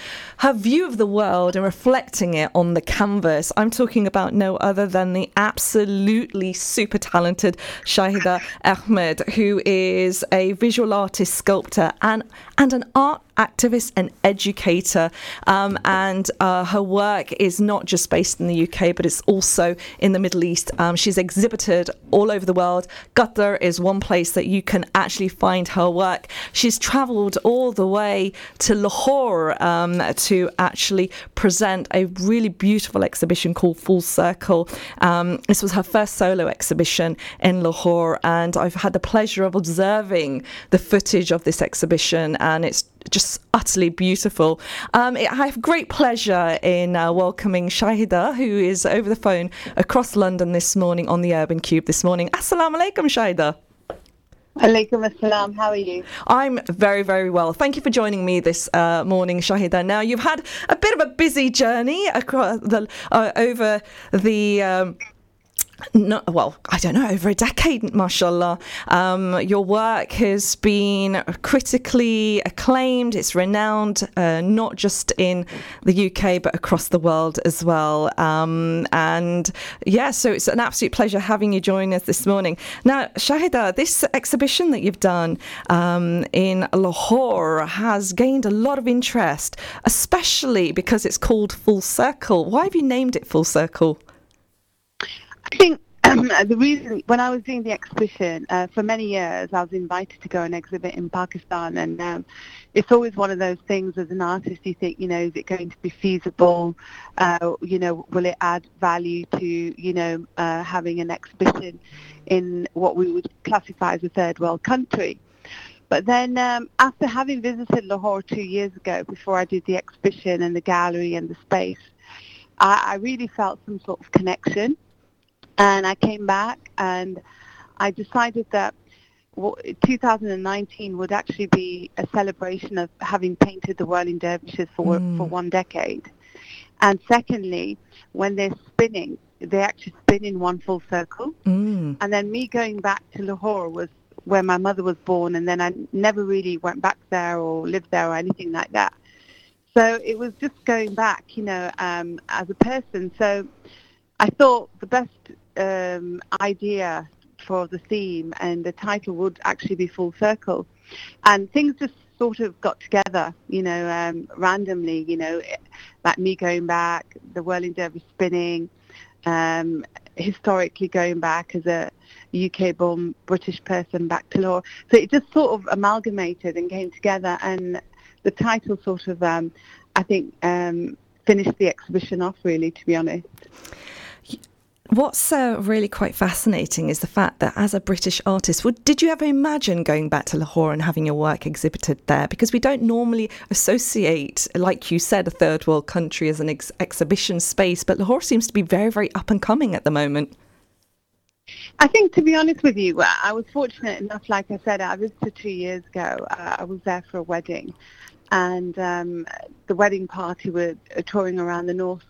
her view of the world and reflecting it on the canvas. I'm talking about no other than the absolutely super talented Shahida Ahmed, who is a visual artist, sculptor, and and an art activist and educator, um, and uh, her work is not just based in the UK, but it's also in the Middle East. Um, she's exhibited all over the world. Qatar is one place that you can actually find her work. She's travelled all the way to Lahore um, to actually present a really beautiful exhibition called Full Circle. Um, this was her first solo exhibition in Lahore, and I've had the pleasure of observing the footage of this exhibition, and it's just utterly beautiful. Um, I have great pleasure in uh, welcoming Shahida, who is over the phone across London this morning on the Urban Kube this morning. Assalamu alaikum, Shahida. Alaikum assalam. How are you? I'm very, very well. Thank you for joining me this uh, morning, Shahida. Now, you've had a bit of a busy journey across the, uh, over the. Um, no, well, I don't know, over a decade, mashallah. Um, your work has been critically acclaimed, it's renowned, uh, not just in the UK, but across the world as well. Um, and yeah, so it's an absolute pleasure having you join us this morning. Now, Shahida, this exhibition that you've done um, in Lahore has gained a lot of interest, especially because it's called Full Circle. Why have you named it Full Circle? I think um, the reason when I was doing the exhibition uh, for many years, I was invited to go and exhibit in Pakistan, and um, it's always one of those things as an artist. You think, you know, is it going to be feasible? Uh, you know, will it add value to you know uh, having an exhibition in what we would classify as a third world country? But then um, after having visited Lahore two years ago, before I did the exhibition and the gallery and the space, I, I really felt some sort of connection and I came back and I decided that 2019 would actually be a celebration of having painted the whirling dervishes for mm. for one decade. And secondly, when they're spinning, they actually spin in one full circle. Mm. And then me going back to Lahore was where my mother was born, and then I never really went back there or lived there or anything like that. So it was just going back, you know, um, as a person. So I thought the best um, idea for the theme, and the title would actually be Full Circle. And things just sort of got together, you know, um, randomly, you know, like me going back, the whirling dervish spinning, um, historically going back as a UK-born British person back to Lahore. So it just sort of amalgamated and came together, and the title sort of, um, I think, um, finished the exhibition off, really, to be honest. What's uh, really quite fascinating is the fact that as a British artist, did you ever imagine going back to Lahore and having your work exhibited there? Because we don't normally associate, like you said, a third world country as an ex- exhibition space, but Lahore seems to be very, very up and coming at the moment. I think, to be honest with you, I was fortunate enough, like I said, I visited two years ago. Uh, I was there for a wedding, and um, the wedding party were touring around the north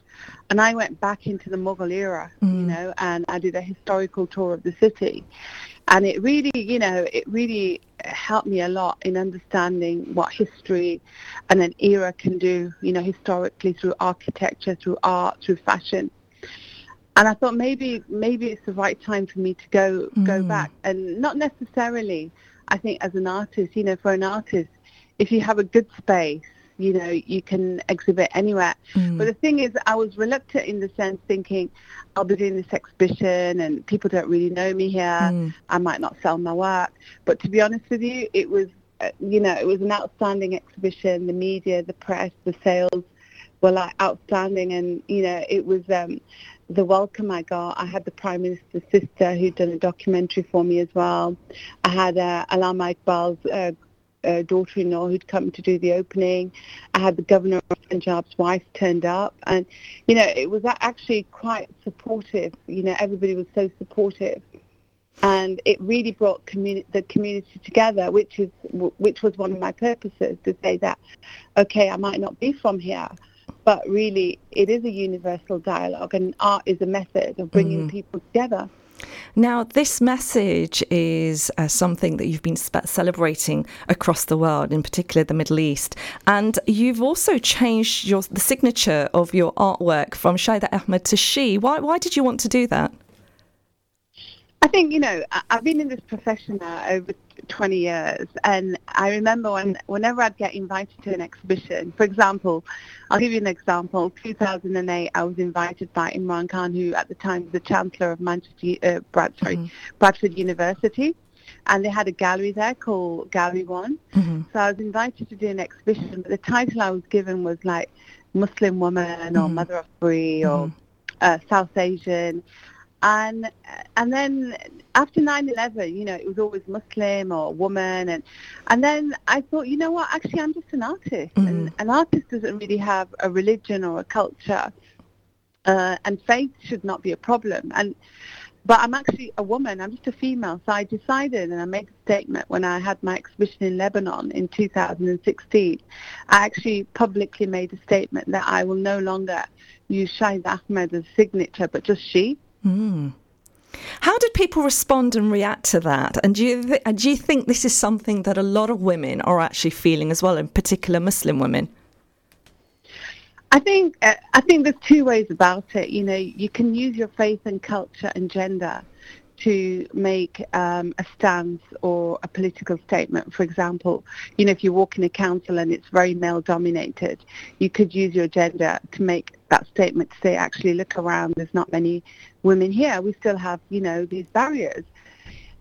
and I went back into the Mughal era, mm. you know, and I did a historical tour of the city. And it really, you know, it really helped me a lot in understanding what history and an era can do, you know, historically through architecture, through art, through fashion. And I thought maybe maybe it's the right time for me to go mm. go back, and not necessarily. I think as an artist, you know, for an artist, if you have a good space you know, you can exhibit anywhere. Mm. But the thing is, I was reluctant in the sense thinking, I'll be doing this exhibition and people don't really know me here. Mm. I might not sell my work. But to be honest with you, it was, uh, you know, it was an outstanding exhibition. The media, the press, the sales were like outstanding. And, you know, it was, um, the welcome I got. I had the Prime Minister's sister who'd done a documentary for me as well. I had uh, Allama Iqbal's uh, uh, daughter-in-law who'd come to do the opening. I had the governor of Punjab's wife turned up, and you know it was actually quite supportive. You know, everybody was so supportive, and it really brought communi- the community together, which is which was one of my purposes to say that, okay, I might not be from here. But really, it is a universal dialogue, and art is a method of bringing mm. people together. Now, this message is uh, something that you've been spe- celebrating across the world, in particular the Middle East, and you've also changed your the signature of your artwork from Shahida Ahmed to she. Why, why did you want to do that? I think you know I've been in this profession now over 20 years. And I remember when, whenever I'd get invited to an exhibition, for example, I'll give you an example. 2008, I was invited by Imran Khan, who at the time was the Chancellor of Manchester, uh, Brad, sorry, mm-hmm. Bradford University. And they had a gallery there called Gallery One. Mm-hmm. So I was invited to do an exhibition, but the title I was given was like Muslim woman or mm-hmm. mother of 3 or mm-hmm. uh, South Asian and and then after 9/11, you know, it was always Muslim or woman, and and then I thought, you know what? Actually, I'm just an artist, mm. and an artist doesn't really have a religion or a culture, uh, and faith should not be a problem. And but I'm actually a woman. I'm just a female. So I decided, and I made a statement when I had my exhibition in Lebanon in 2016. I actually publicly made a statement that I will no longer use Shahida Ahmed as signature, but just she. Mm. How did people respond and react to that? And do you th- do you think this is something that a lot of women are actually feeling as well, in particular Muslim women? I think uh, I think there's two ways about it. You know, you can use your faith and culture and gender to make um, a stance or a political statement. For example, you know, if you walk in a council and it's very male dominated, you could use your gender to make that statement to say, actually, look around, there's not many women here. We still have, you know, these barriers.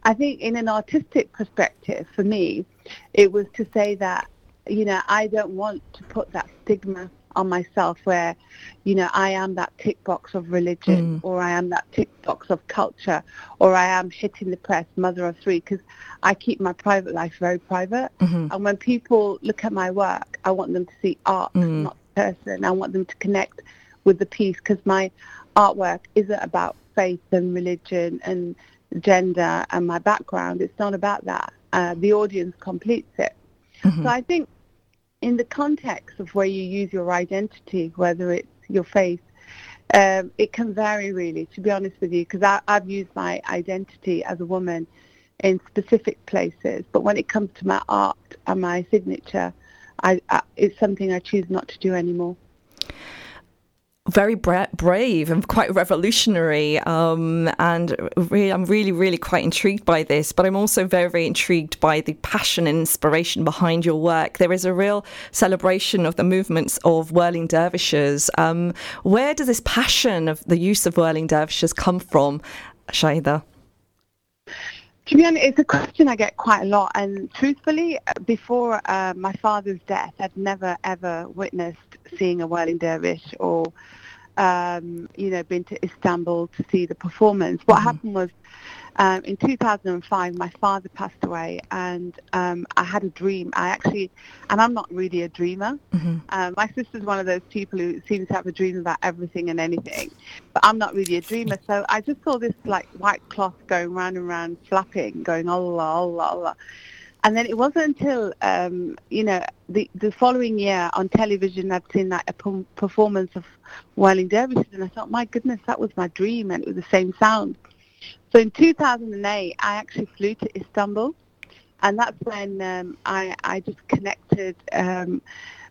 I think in an artistic perspective, for me, it was to say that, you know, I don't want to put that stigma on myself where, you know, I am that tick box of religion mm. or I am that tick box of culture or I am hitting the press, mother of three, because I keep my private life very private. Mm-hmm. And when people look at my work, I want them to see art, mm. not person. I want them to connect with the piece because my artwork isn't about faith and religion and gender and my background. It's not about that. Uh, the audience completes it. Mm-hmm. So I think in the context of where you use your identity, whether it's your faith, um, it can vary really, to be honest with you, because I've used my identity as a woman in specific places. But when it comes to my art and my signature, I, I, it's something I choose not to do anymore very bra- brave and quite revolutionary. Um, and I'm really, really quite intrigued by this. But I'm also very, very intrigued by the passion and inspiration behind your work. There is a real celebration of the movements of whirling dervishes. Um, where does this passion of the use of whirling dervishes come from, Shahida? To be honest, it's a question I get quite a lot. And truthfully, before uh, my father's death, I'd never ever witnessed seeing a whirling dervish or um, you know, been to Istanbul to see the performance. What mm-hmm. happened was um, in 2005, my father passed away, and um, I had a dream. I actually, and I'm not really a dreamer. Mm-hmm. Uh, my sister's one of those people who seems to have a dream about everything and anything, but I'm not really a dreamer. So I just saw this like white cloth going round and round, flapping, going Allah, Allah, Allah. And then it wasn't until, um, you know, the, the following year on television I'd seen like a p- performance of Whirling Dervishes and I thought, my goodness, that was my dream and it was the same sound. So in 2008, I actually flew to Istanbul and that's when um, I, I just connected um,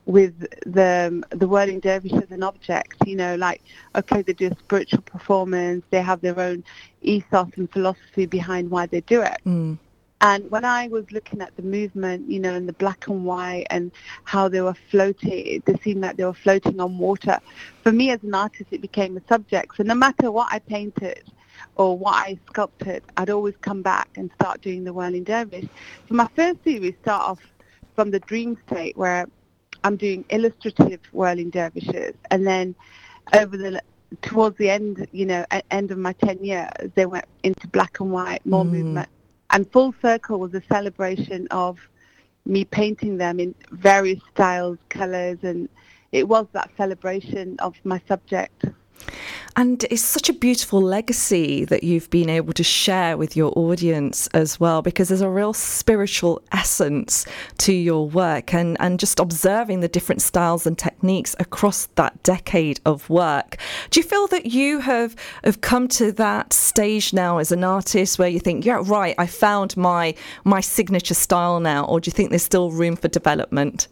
with the the whirling dervish as an object. You know, like okay, they do a spiritual performance. They have their own ethos and philosophy behind why they do it. Mm. And when I was looking at the movement, you know, in the black and white and how they were floating, they seemed like they were floating on water. For me as an artist, it became a subject. So no matter what I painted or what I sculpted, I'd always come back and start doing the whirling dervish. So my first series start off from the dream state where I'm doing illustrative whirling dervishes. And then over the towards the end, you know, end of my 10 years, they went into black and white, more mm. movement and Full Circle was a celebration of me painting them in various styles, colors, and it was that celebration of my subject. And it's such a beautiful legacy that you've been able to share with your audience as well, because there's a real spiritual essence to your work and, and just observing the different styles and techniques across that decade of work. Do you feel that you have, have come to that stage now as an artist where you think, yeah, right, I found my my signature style now, or do you think there's still room for development?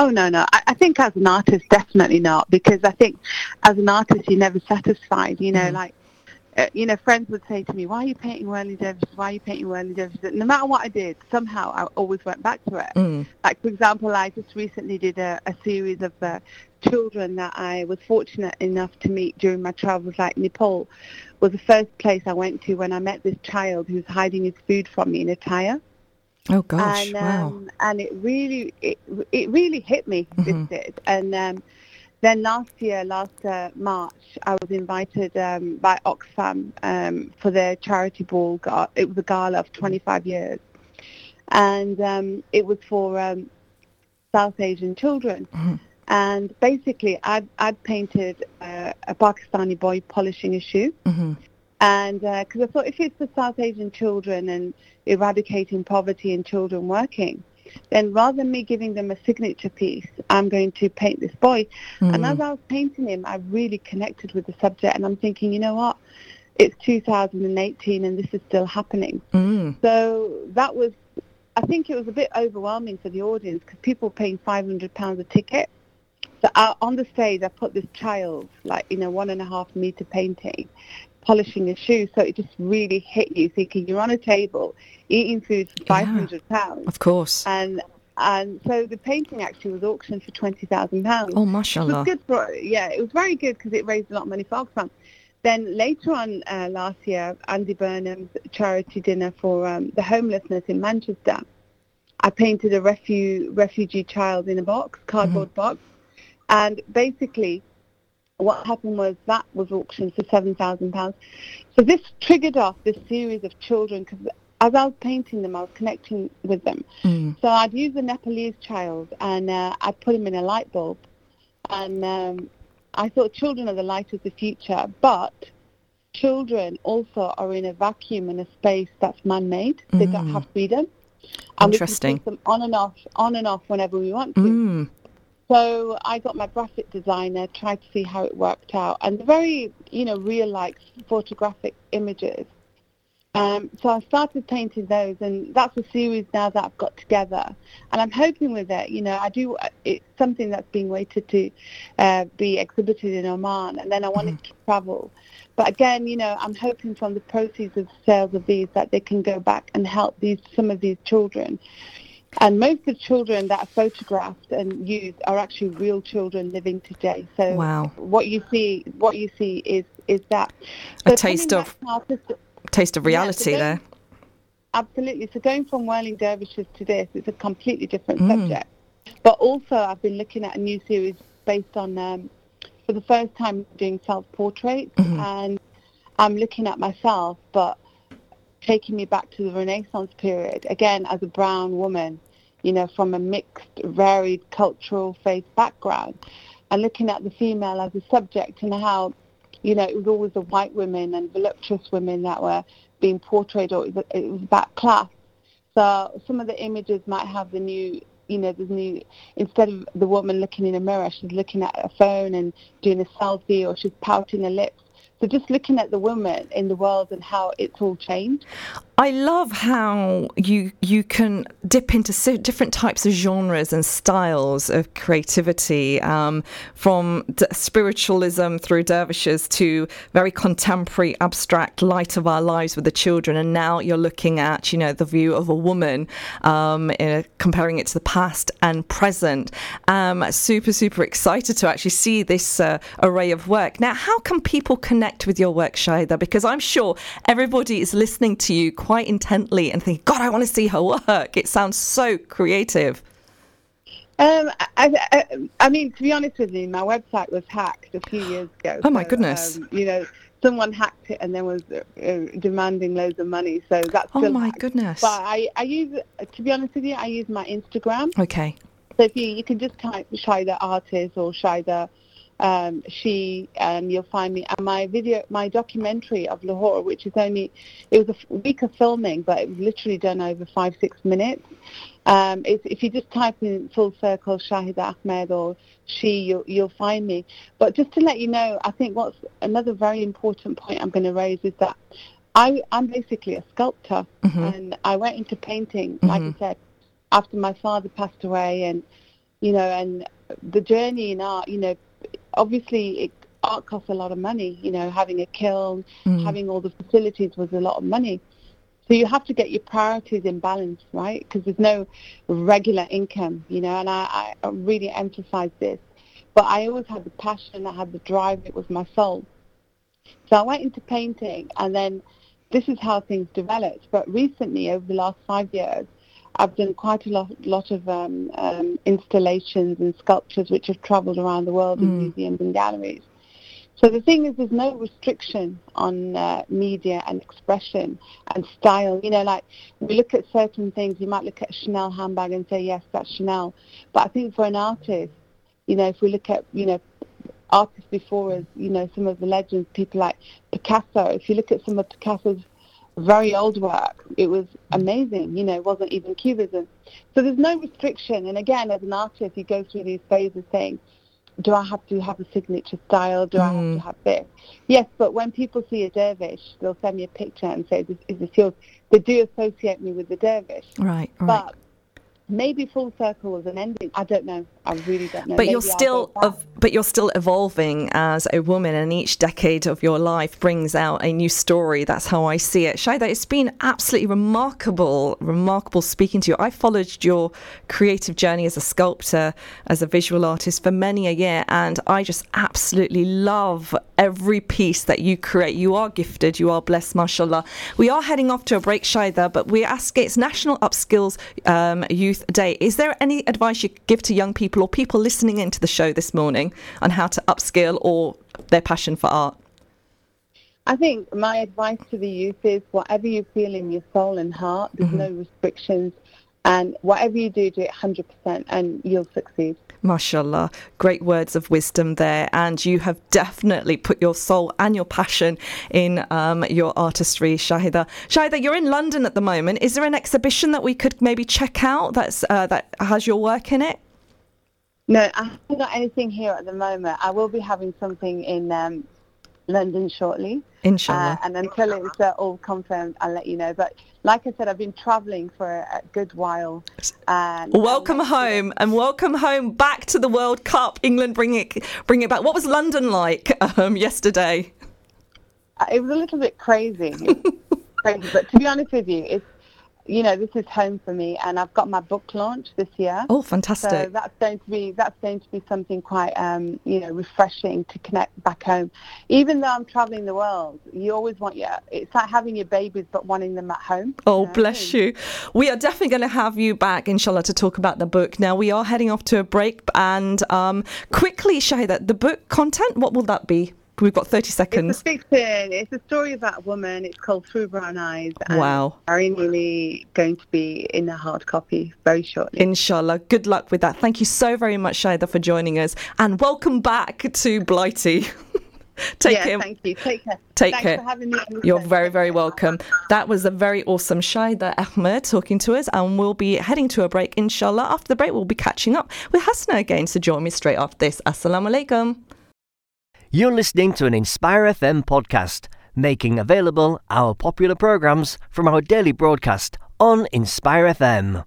Oh no, no. I, I, think as an artist, definitely not, because I think as an artist, you're never satisfied. You know, mm. like uh, you know, friends would say to me, "Why are you painting whirling dervishes? Why are you painting whirling dervishes?" No matter what I did, somehow I always went back to it. Mm. Like for example, I just recently did a, a series of uh, children that I was fortunate enough to meet during my travels. Like Nepal was the first place I went to when I met this child who was hiding his food from me in a tire Oh gosh! and wow. um, and it really it, it really hit me Mhm. this did and um, then last year last uh, March I was invited um, by Oxfam um, for their charity ball it was a gala of 25 years and um, it was for um, South Asian children Mhm. and basically I'd, I'd painted uh, a Pakistani boy polishing a shoe hmm and because I thought if it's for South Asian children and eradicating poverty and children working, then rather than me giving them a signature piece, I'm going to paint this boy. And Mm. as I was painting him, I really connected with the subject, and I'm thinking, you know what? It's 2018 and this is still happening. Mm. So that was, I think it was a bit overwhelming for the audience because people were paying 500 pounds a ticket. So I, on the stage, I put this child, like in a one and a half meter painting, polishing a shoe. So it just really hit you, thinking you're on a table eating food for 500 pounds, Of course. and and so the painting actually was auctioned for 20,000 pounds. Oh, It was good for yeah, it was very good because it raised a lot of money for Oxfam. Then later on uh, last year, Andy Burnham's charity dinner for um, the homelessness in Manchester. I painted a refu- refugee child in a box, cardboard box, and basically, what happened was that was auctioned for seven thousand pounds. So this triggered off this series of children because as I was painting them, I was connecting with them. Mm. So I'd use a Nepalese child and uh, I'd put him in a light bulb. And um, I thought children are the light of the future, but children also are in a vacuum in a space that's man-made. They don't Mm. have freedom. And Interesting. we can them on and off, on and off whenever we want to. Mm. So I got my graphic designer, tried to see how it worked out, and the very, you know, real-like photographic images. Um, so I started painting those, and that's a series now that I've got together. And I'm hoping with it, you know, I do. It's something that's being waited to uh, be exhibited in Oman, and then I want it to travel. But again, you know, I'm hoping from the proceeds of sales of these that they can go back and help these some of these children. And most of the children that are photographed and used are actually real children living today. So Wow. what you see, what you see is is that A taste of- artistic- Taste of Yeah, so reality going- there. Absolutely. So going from whirling dervishes to this, it's a completely different Mm. subject. But also, I've been looking at a new series based on, um, for the first time, doing self-portraits, Mhm. and I'm looking at myself, but taking me back to the Renaissance period again as a brown woman, you know, from a mixed, varied cultural faith background, and looking at the female as a subject and how, you know, it was always the white women and voluptuous women that were being portrayed, or it was, about class. So some of the images might have the new, you know, the new, instead of the woman looking in a mirror, she's looking at a phone and doing a selfie, or she's pouting her lips. So just looking at the woman in the world and how it's all changed. I love how you you can dip into so different types of genres and styles of creativity, um, from d- spiritualism through dervishes to very contemporary, abstract light of our lives with the children. And now you're looking at you know the view of a woman, um, in comparing it to the past and present. Um, super super excited to actually see this uh, array of work. Now, how can people connect with your work, Shahida? Because I'm sure everybody is listening to you quite intently and thinking, God, I want to see her work. It sounds so creative. Um, I, I, I mean, to be honest with you, my website was hacked a few years ago. Oh, my So, goodness. Um, you know, someone hacked it and then was uh, uh, demanding loads of money. So that's Oh my hacked. goodness. But I, I use, to be honest with you, I use my Instagram. Okay. So if you, you can just type Shida artist or Shida um, she, and you'll find me. And my video, my documentary of Lahore, which is only, it was a week of filming, but it was literally done over five, six minutes. Um, it's, if you just type in full circle Shahida Ahmed or she, you'll, you'll find me. But just to let you know, I think what's another very important point I'm going to raise is that I, I'm basically a sculptor, Mhm. and I went into painting, like I said, after my father passed away, and you know, and the journey in art, you know, obviously it, art costs a lot of money. You know, having a kiln, mm. having all the facilities was a lot of money. So you have to get your priorities in balance, right? Because there's no regular income, you know, and I, I really emphasize this. But I always had the passion, I had the drive, it was my soul. So I went into painting and then this is how things developed. But recently, over the last five years, I've done quite a lot, lot of um, um, installations and sculptures which have travelled around the world in museums and galleries. So the thing is, there's no restriction on uh, media and expression and style. You know, like we look at certain things, you might look at a Chanel handbag and say, yes, that's Chanel. But I think for an artist, you know, if we look at, you know, artists before us, you know, some of the legends, people like Picasso, if you look at some of Picasso's very old work, it was amazing. You know, it wasn't even cubism. So there's no restriction. And again, as an artist, you go through these phases saying, do I have to have a signature style? Do I have to mm. have this? Yes, but when people see a dervish, they'll send me a picture and say, this, is this yours? They do associate me with the dervish. Right, right. But maybe full circle was an ending. I don't know. I really don't know. but you're still of, but you're still evolving as a woman and each decade of your life brings out a new story. That's how i see it. Shahida it's been absolutely remarkable remarkable speaking to you. I followed your creative journey as a sculptor as a visual artist for many a year and i just absolutely love every piece that you create. You are gifted. You are blessed mashallah. We are heading off to a break shahida but we ask it's national upskills um, youth day is there any advice you give to young people or people listening into the show this morning on how to upskill or their passion for art? I think my advice to the youth is whatever you feel in your soul and heart, there's mm-hmm. no restrictions. And whatever you do, do it 100% and you'll succeed. Mashallah, great words of wisdom there. And you have definitely put your soul and your passion in um, your artistry, Shahida. Shahida, you're in London at the moment. Is there an exhibition that we could maybe check out that's uh, that has your work in it? No, I haven't got anything here at the moment. I will be having something in um, London shortly. Inshallah. Uh, and until it's uh, all confirmed, I'll let you know. But like I said, I've been travelling for a, good while. And, Welcome and home and welcome home back to the World Cup. England bring it bring it back. What was London like um, yesterday? Uh, It was a little bit crazy. Crazy. But to be honest with you, it's you know this is home for me, and I've got my book launch this year. Oh, fantastic! So that's going to be that's going to be something quite um, you know refreshing to connect back home. Even though I'm traveling the world, you always want your it's like having your babies but wanting them at home. Oh, you know? bless you. We are definitely going to have you back, inshallah, to talk about the book. Now, we are heading off to a break. And um, quickly, Shahida, the book content, what will that be? We've got 30 seconds. It's a fiction. It's a story about a woman. It's called Through Brown Eyes. And Wow. Very nearly going to be in a hard copy very shortly. Inshallah. Good luck with that. Thank you so very much, Shahida, for joining us. And welcome back to Blighty. Take yeah, care. thank you. Take care. Take Thanks care. For having me. You're very, very welcome. That was a very awesome Shahida Ahmed talking to us, and we'll be heading to a break, inshallah. After the break, we'll be catching up with Hasna again, so join me straight after this. Assalamu alaikum. You're listening to an Inspire FM podcast, making available our popular programs from our daily broadcast on Inspire FM.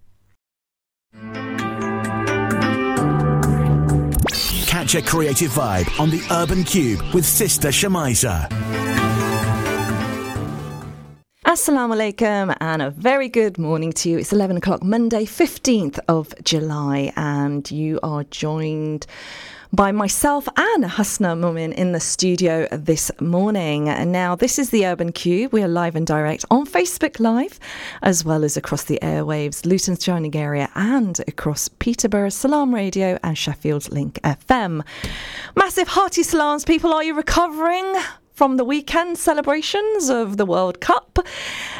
Catch a creative vibe on the Urban Kube with Sister Shamiza. Assalamu alaikum and a very good morning to you. It's 11 o'clock, Monday, 15th of July, and you are joined by myself and Hasna Mumen in the studio this morning. And now, this is the Urban Kube. We are live and direct on Facebook Live, as well as across the airwaves, Luton's surrounding area, and across Peterborough Salam Radio and Sheffield Link FM. Massive hearty salams, people. Are you recovering? From the weekend celebrations of the World Cup.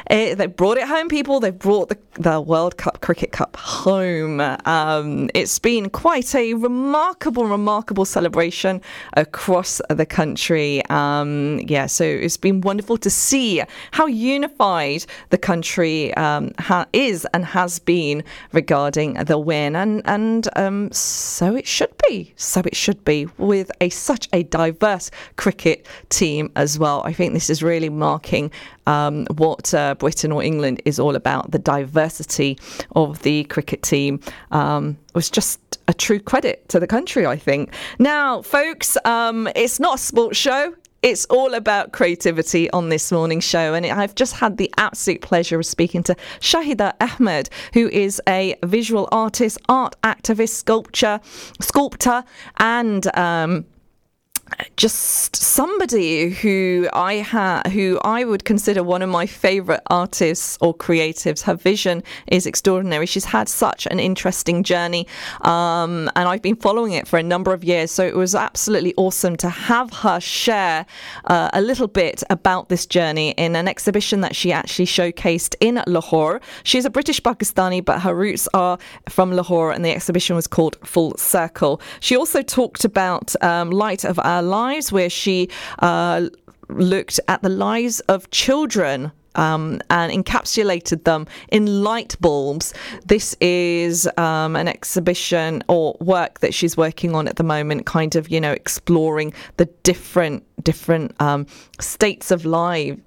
Uh, they brought it home, people. They've brought the, the World Cup Cricket Cup home. Um, it's been quite a remarkable, remarkable celebration across the country. Um, yeah, so it's been wonderful to see how unified the country um, ha- is and has been regarding the win, and and um, so it should be. So it should be with a such a diverse cricket team as well. I think this is really marking um, what uh, Britain or England is all about the diversity of the cricket team um, was just a true credit to the country, I think. Now, folks, um, it's not a sports show. It's all about creativity on this morning's show. And I've just had the absolute pleasure of speaking to Shahida Ahmed, who is a visual artist, art activist, sculpture, sculptor, and um, just somebody who I ha- who I would consider one of my favorite artists or creatives. Her vision is extraordinary. She's had such an interesting journey, um, and I've been following it for a number of years. So it was absolutely awesome to have her share uh, a little bit about this journey in an exhibition that she actually showcased in Lahore. She's a British Pakistani, but her roots are from Lahore, and the exhibition was called Full Circle. She also talked about um, Light of Our Lives, where she uh, looked at the lives of children um, and encapsulated them in light bulbs. This is um, an exhibition or work that she's working on at the moment, kind of you know exploring the different different um, states of life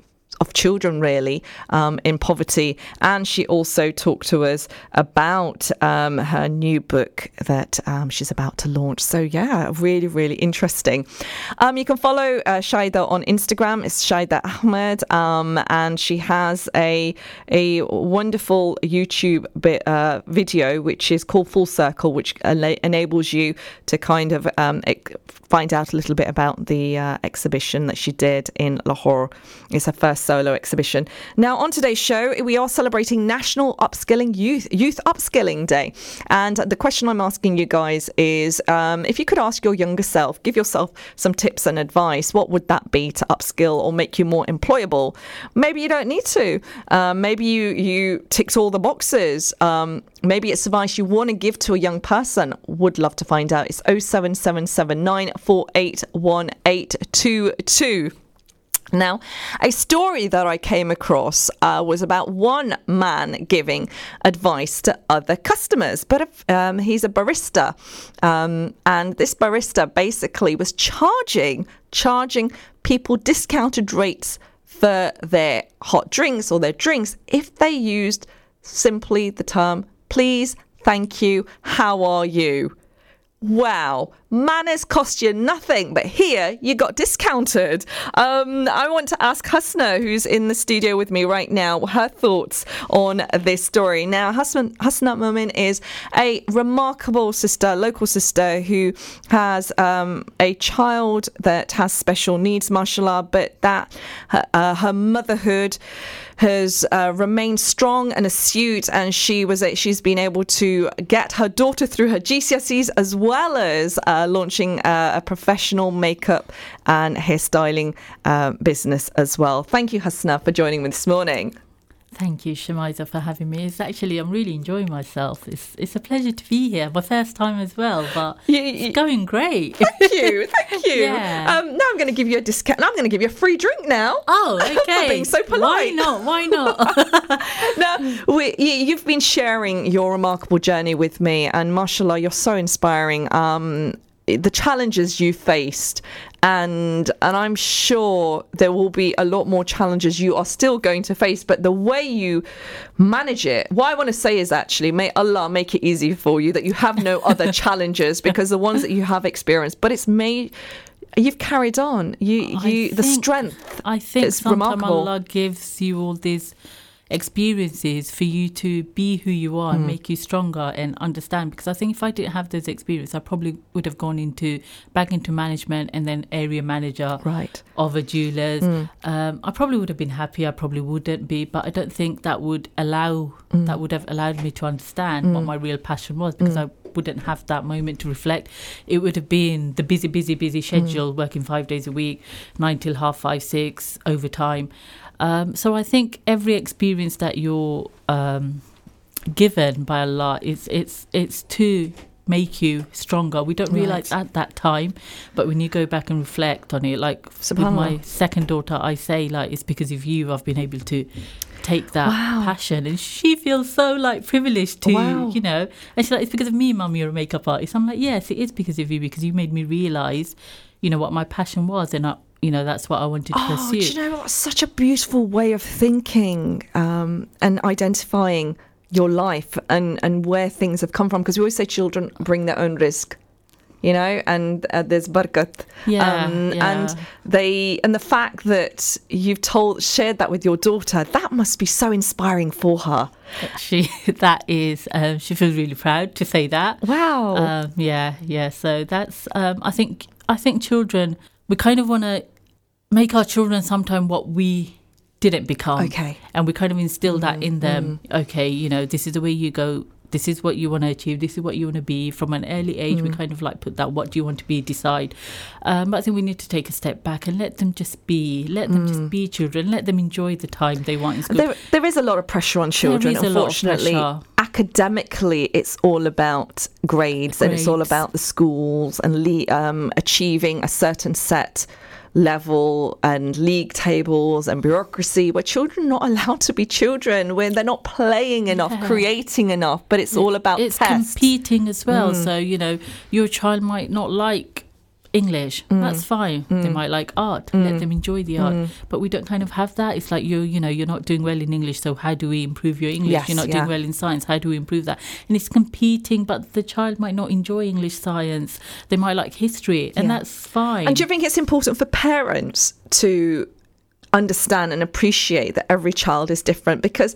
of children really um, in poverty. And she also talked to us about um, her new book that um, she's about to launch. So yeah really really interesting. Um, you can follow uh, Shahida on Instagram. It's Shahida Ahmed. Um, and she has a a wonderful YouTube bit, uh, video which is called Full Circle which enables you to kind of um, find out a little bit about the uh, exhibition that she did in Lahore. It's her first solo exhibition. Now, on today's show, we are celebrating National Upskilling Youth Youth Upskilling Day, and the question I'm asking you guys is: um, if you could ask your younger self, give yourself some tips and advice, what would that be to upskill or make you more employable? Maybe you don't need to. Um, maybe you you ticked all the boxes. Um, maybe it's advice you want to give to a young person. Would love to find out. It's 07779 481822. Now, a story that I came across uh, was about one man giving advice to other customers, but um, he's a barista, um, and this barista basically was charging charging people discounted rates for their hot drinks or their drinks if they used simply the term "please," "thank you," "how are you." Wow, manners cost you nothing, but here you got discounted. Um, I want to ask Hasna, who's in the studio with me right now, her thoughts on this story. Now, Hasna, Hasna Mumen is a remarkable sister, local sister, who has um, a child that has special needs, mashallah, but that uh, her motherhood has uh, remained strong and astute, and she was she's been able to get her daughter through her GCSEs as well as uh, launching uh, a professional makeup and hairstyling uh, business as well. Thank you, Hasna, for joining me this morning. Thank you, Shamiza, for having me. It's actually I'm really enjoying myself. It's it's a pleasure to be here. My first time as well, but you, you, it's going great. Thank you, thank you. yeah. Um, now I'm going to give you a discount. I'm going to give you a free drink now. Oh, okay. being so polite. Why not? Why not? now we, you've been sharing your remarkable journey with me, and mashallah, you're so inspiring. Um, the challenges you faced and and I'm sure there will be a lot more challenges you are still going to face but the way you manage it what I want to say is actually may Allah make it easy for you that you have no other challenges because the ones that you have experienced but it's made you've carried on you you the strength I think is sometimes remarkable. Allah gives you all these experiences for you to be who you are mm. and make you stronger and understand because i think if i didn't have those experiences i probably would have gone into back into management and then area manager right of a jewelers mm. um, i probably would have been happy i probably wouldn't be but i don't think that would allow mm. that would have allowed me to understand what hmm. my real passion was because hmm. i wouldn't have that moment to reflect. It would have been the busy, busy, busy schedule, mm. working five days a week, nine till half five, six, overtime. Um, so I think every experience that you're um, given by Allah is it's it's to make you stronger. We don't realize right. at that time, but when you go back and reflect on it, like with my second daughter, I say like it's because of you I've been able to take that wow. passion, and she feels so like privileged to wow. you know. And she's like, it's because of me, mum. You're a makeup artist. I'm like, yes, it is because of you because you made me realize, you know, what my passion was, and I, you know that's what I wanted to oh, pursue. Do you know what? Such a beautiful way of thinking um, and identifying your life and and where things have come from because we always say children bring their own risk you know and uh, there's barakat Yeah, yeah. and they and the fact that you've told shared that with your daughter that must be so inspiring for her She that is um, she feels really proud to say that. wow Um, yeah, yeah. So that's um, I think I think children we kind of want to make our children sometime what we didn't become. Okay. And we kind of instill that in them. Okay, you know, this is the way you go. This is what you want to achieve. This is what you want to be. From an early age, we kind of like put that. What do you want to be? Decide. Um, but I think we need to take a step back and let them just be. Let them just be children. Let them enjoy the time they want in school. there, there is a lot of pressure on children is a lot of unfortunately academically it's all about grades, and it's all about the schools and le- um, achieving a certain set level and league tables and bureaucracy where children are not allowed to be children when they're not playing enough creating enough but it's all about it's tests. competing as well. Mm. So you know, your child might not like English. Mm. That's fine. They mm. might like art. Let mm. them enjoy the art. But we don't kind of have that. It's like you, you know, you're not doing well in English. So how do we improve your English? Yes, you're not yeah. doing well in science. How do we improve that? And it's competing, but the child might not enjoy English science. They might like history, and Yeah. that's fine. And do you think it's important for parents to understand and appreciate that every child is different? Because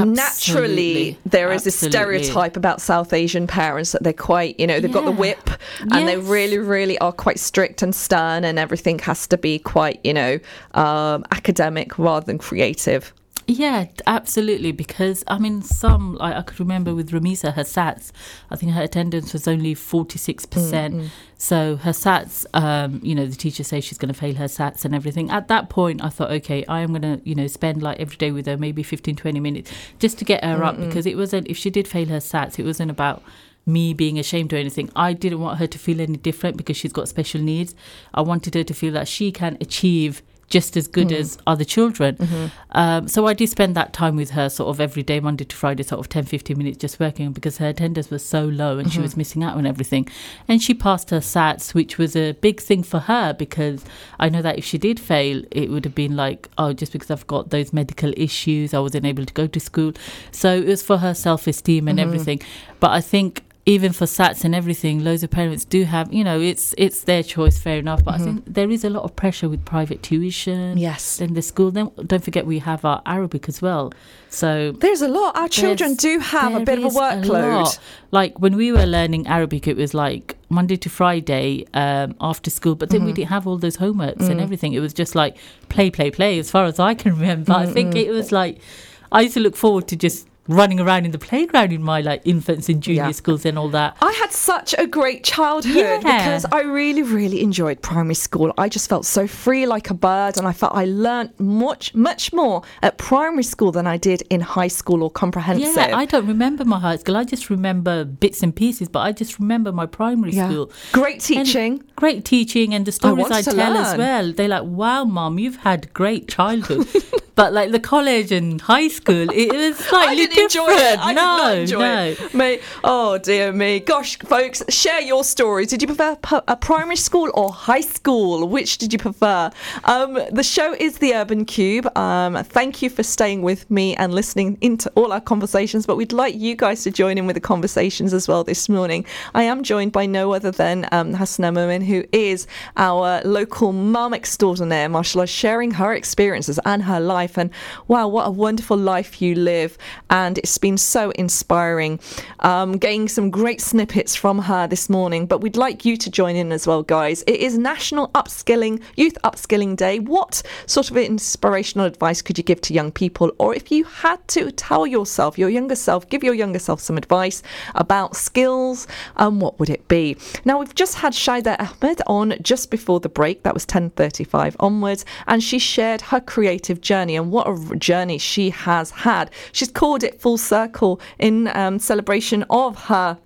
naturally Absolutely. there is a stereotype about South Asian parents that they're quite, you know, they've got the Yeah. whip and they really, really are quite strict and stern, and everything has to be quite, you know, um, academic rather than creative. Yeah, absolutely. Because I mean, some I, I could remember with Ramisa, her SATs. I think her attendance was only forty six percent. So her SATs, um, you know, the teacher says she's going to fail her SATs and everything. At that point, I thought, okay, I am going to, you know, spend like every day with her, maybe 15, 20 minutes, just to get her up. Because it wasn't if she did fail her SATs, it wasn't about me being ashamed or anything. I didn't want her to feel any different because she's got special needs. I wanted her to feel that she can achieve just as good hmm. as other children. Mm-hmm. Um, so I did spend that time with her sort of every day, Monday to Friday, sort of 10, 15 minutes just working because her attendance was so low and she mm-hmm. was missing out on everything. And she passed her SATs, which was a big thing for her because I know that if she did fail, it would have been like, oh, just because I've got those medical issues, I wasn't able to go to school. So it was for her self esteem and mm-hmm. everything. But I think even for SATs and everything, loads of parents do have, you know, it's it's their choice, fair enough. But I think there is a lot of pressure with private tuition. Yes. Then the school. Then don't forget we have our Arabic as well. So There's a lot. Our children do have a bit of a workload. lot. Like when we were learning Arabic, it was like Monday to Friday um, after school, but then Mm-hmm. we didn't have all those homeworks and Mm. everything. It was just like play, play, play, as far as I can remember. I think Mm-hmm. it was like I used to look forward to just running around in the playground in my like infants and junior Yeah. schools and all that. I had such a great childhood Yeah. because I really, really enjoyed primary school. I just felt so free like a bird, and I felt I learnt much, much more at primary school than I did in high school or comprehensive. Yeah, I don't remember my high school. I just remember bits and pieces, but I just remember my primary Yeah. school. Great And teaching. great teaching, and the stories I, to tell as well. They're like, "Wow, mom, you've had great childhood." but like the college and high school, it was I slightly didn't enjoy different. it. I no, did not enjoy no. it. Mate, oh dear me. Gosh, folks, share your stories. Did you prefer a primary school or high school? Which did you prefer? Um, the show is the Urban Kube. Um, thank you for staying with me and listening into all our conversations. But we'd like you guys to join in with the conversations as well this morning. I am joined by no other than um, Hasna Mumen, who is our local mum extraordinaire, mashallah, sharing her experiences and her life. And wow, what a wonderful life you live. And it's been so inspiring. Um, getting some great snippets from her this morning. But we'd like you to join in as well, guys. It is National Upskilling, Youth Upskilling Day. What sort of inspirational advice could you give to young people? Or if you had to tell yourself, your younger self, give your younger self some advice about skills, um, what would it be? Now, we've just had Shahida Ahmed on just before the break. That was 10.35 onwards. And she shared her creative journey and what a journey she has had. She's called it Full Circle in um, celebration of her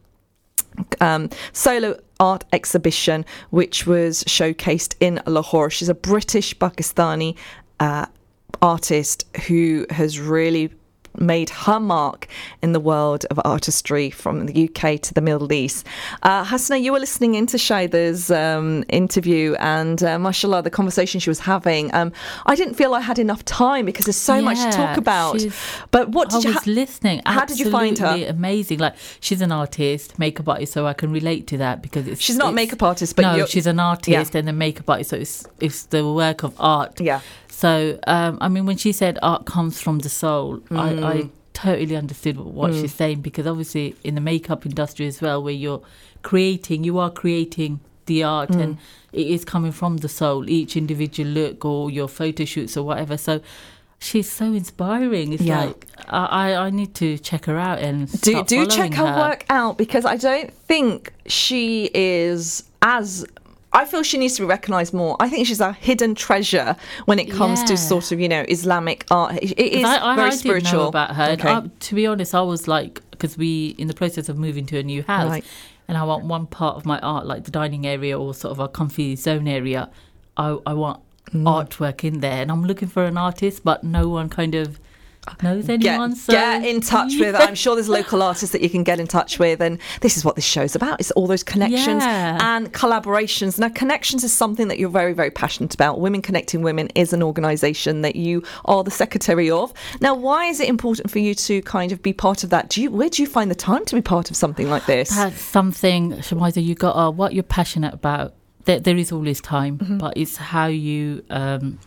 um, solo art exhibition, which was showcased in Lahore. She's a British Pakistani uh, artist who has really made her mark in the world of artistry from the UK to the Middle East. Uh, Hasna, you were listening into Shahida's um, interview, and uh, mashallah, the conversation she was having. Um, I didn't feel I had enough time because there's so much to talk about. But what I did you was ha- listening. how did you find her? Amazing. Like she's an artist, makeup artist, so I can relate to that because it's She's not a it's- makeup artist, but no, she's an artist and a makeup artist, so it's it's the work of art. Yeah. So um, I mean, when she said art comes from the soul, I, Mm. I totally understood what she's saying because obviously in the makeup industry as well, where you're creating, you are creating the art Mm. and it is coming from the soul, each individual look or your photo shoots or whatever. So she's so inspiring. It's Yeah. like I, I I need to check her out and do do check her, following work out because I don't think she is as. I feel she needs to be recognised more. I think she's a hidden treasure when it comes to sort of you know Islamic art. It is I, I, very I spiritual. about her. Okay. I- to be honest, I was like, because we in the process of moving to a new house, Right. and I want one part of my art, like the dining area or sort of a comfy zone area. I I want Mm. artwork in there, and I'm looking for an artist, but no one kind of knows Get, so get in touch with. I'm sure there's local artists that you can get in touch with, and this is what this show's about. It's all those connections Yeah. and collaborations. Now, connections is something that you're very, very passionate about. Women Connecting Women is an organisation that you are the secretary of. Now, why is it important for you to kind of be part of that? Do you where do you find the time to be part of something like this? That's something, Shamiza, you got uh, what you're passionate about. There, there is always time, Mm-hmm. but it's how you um,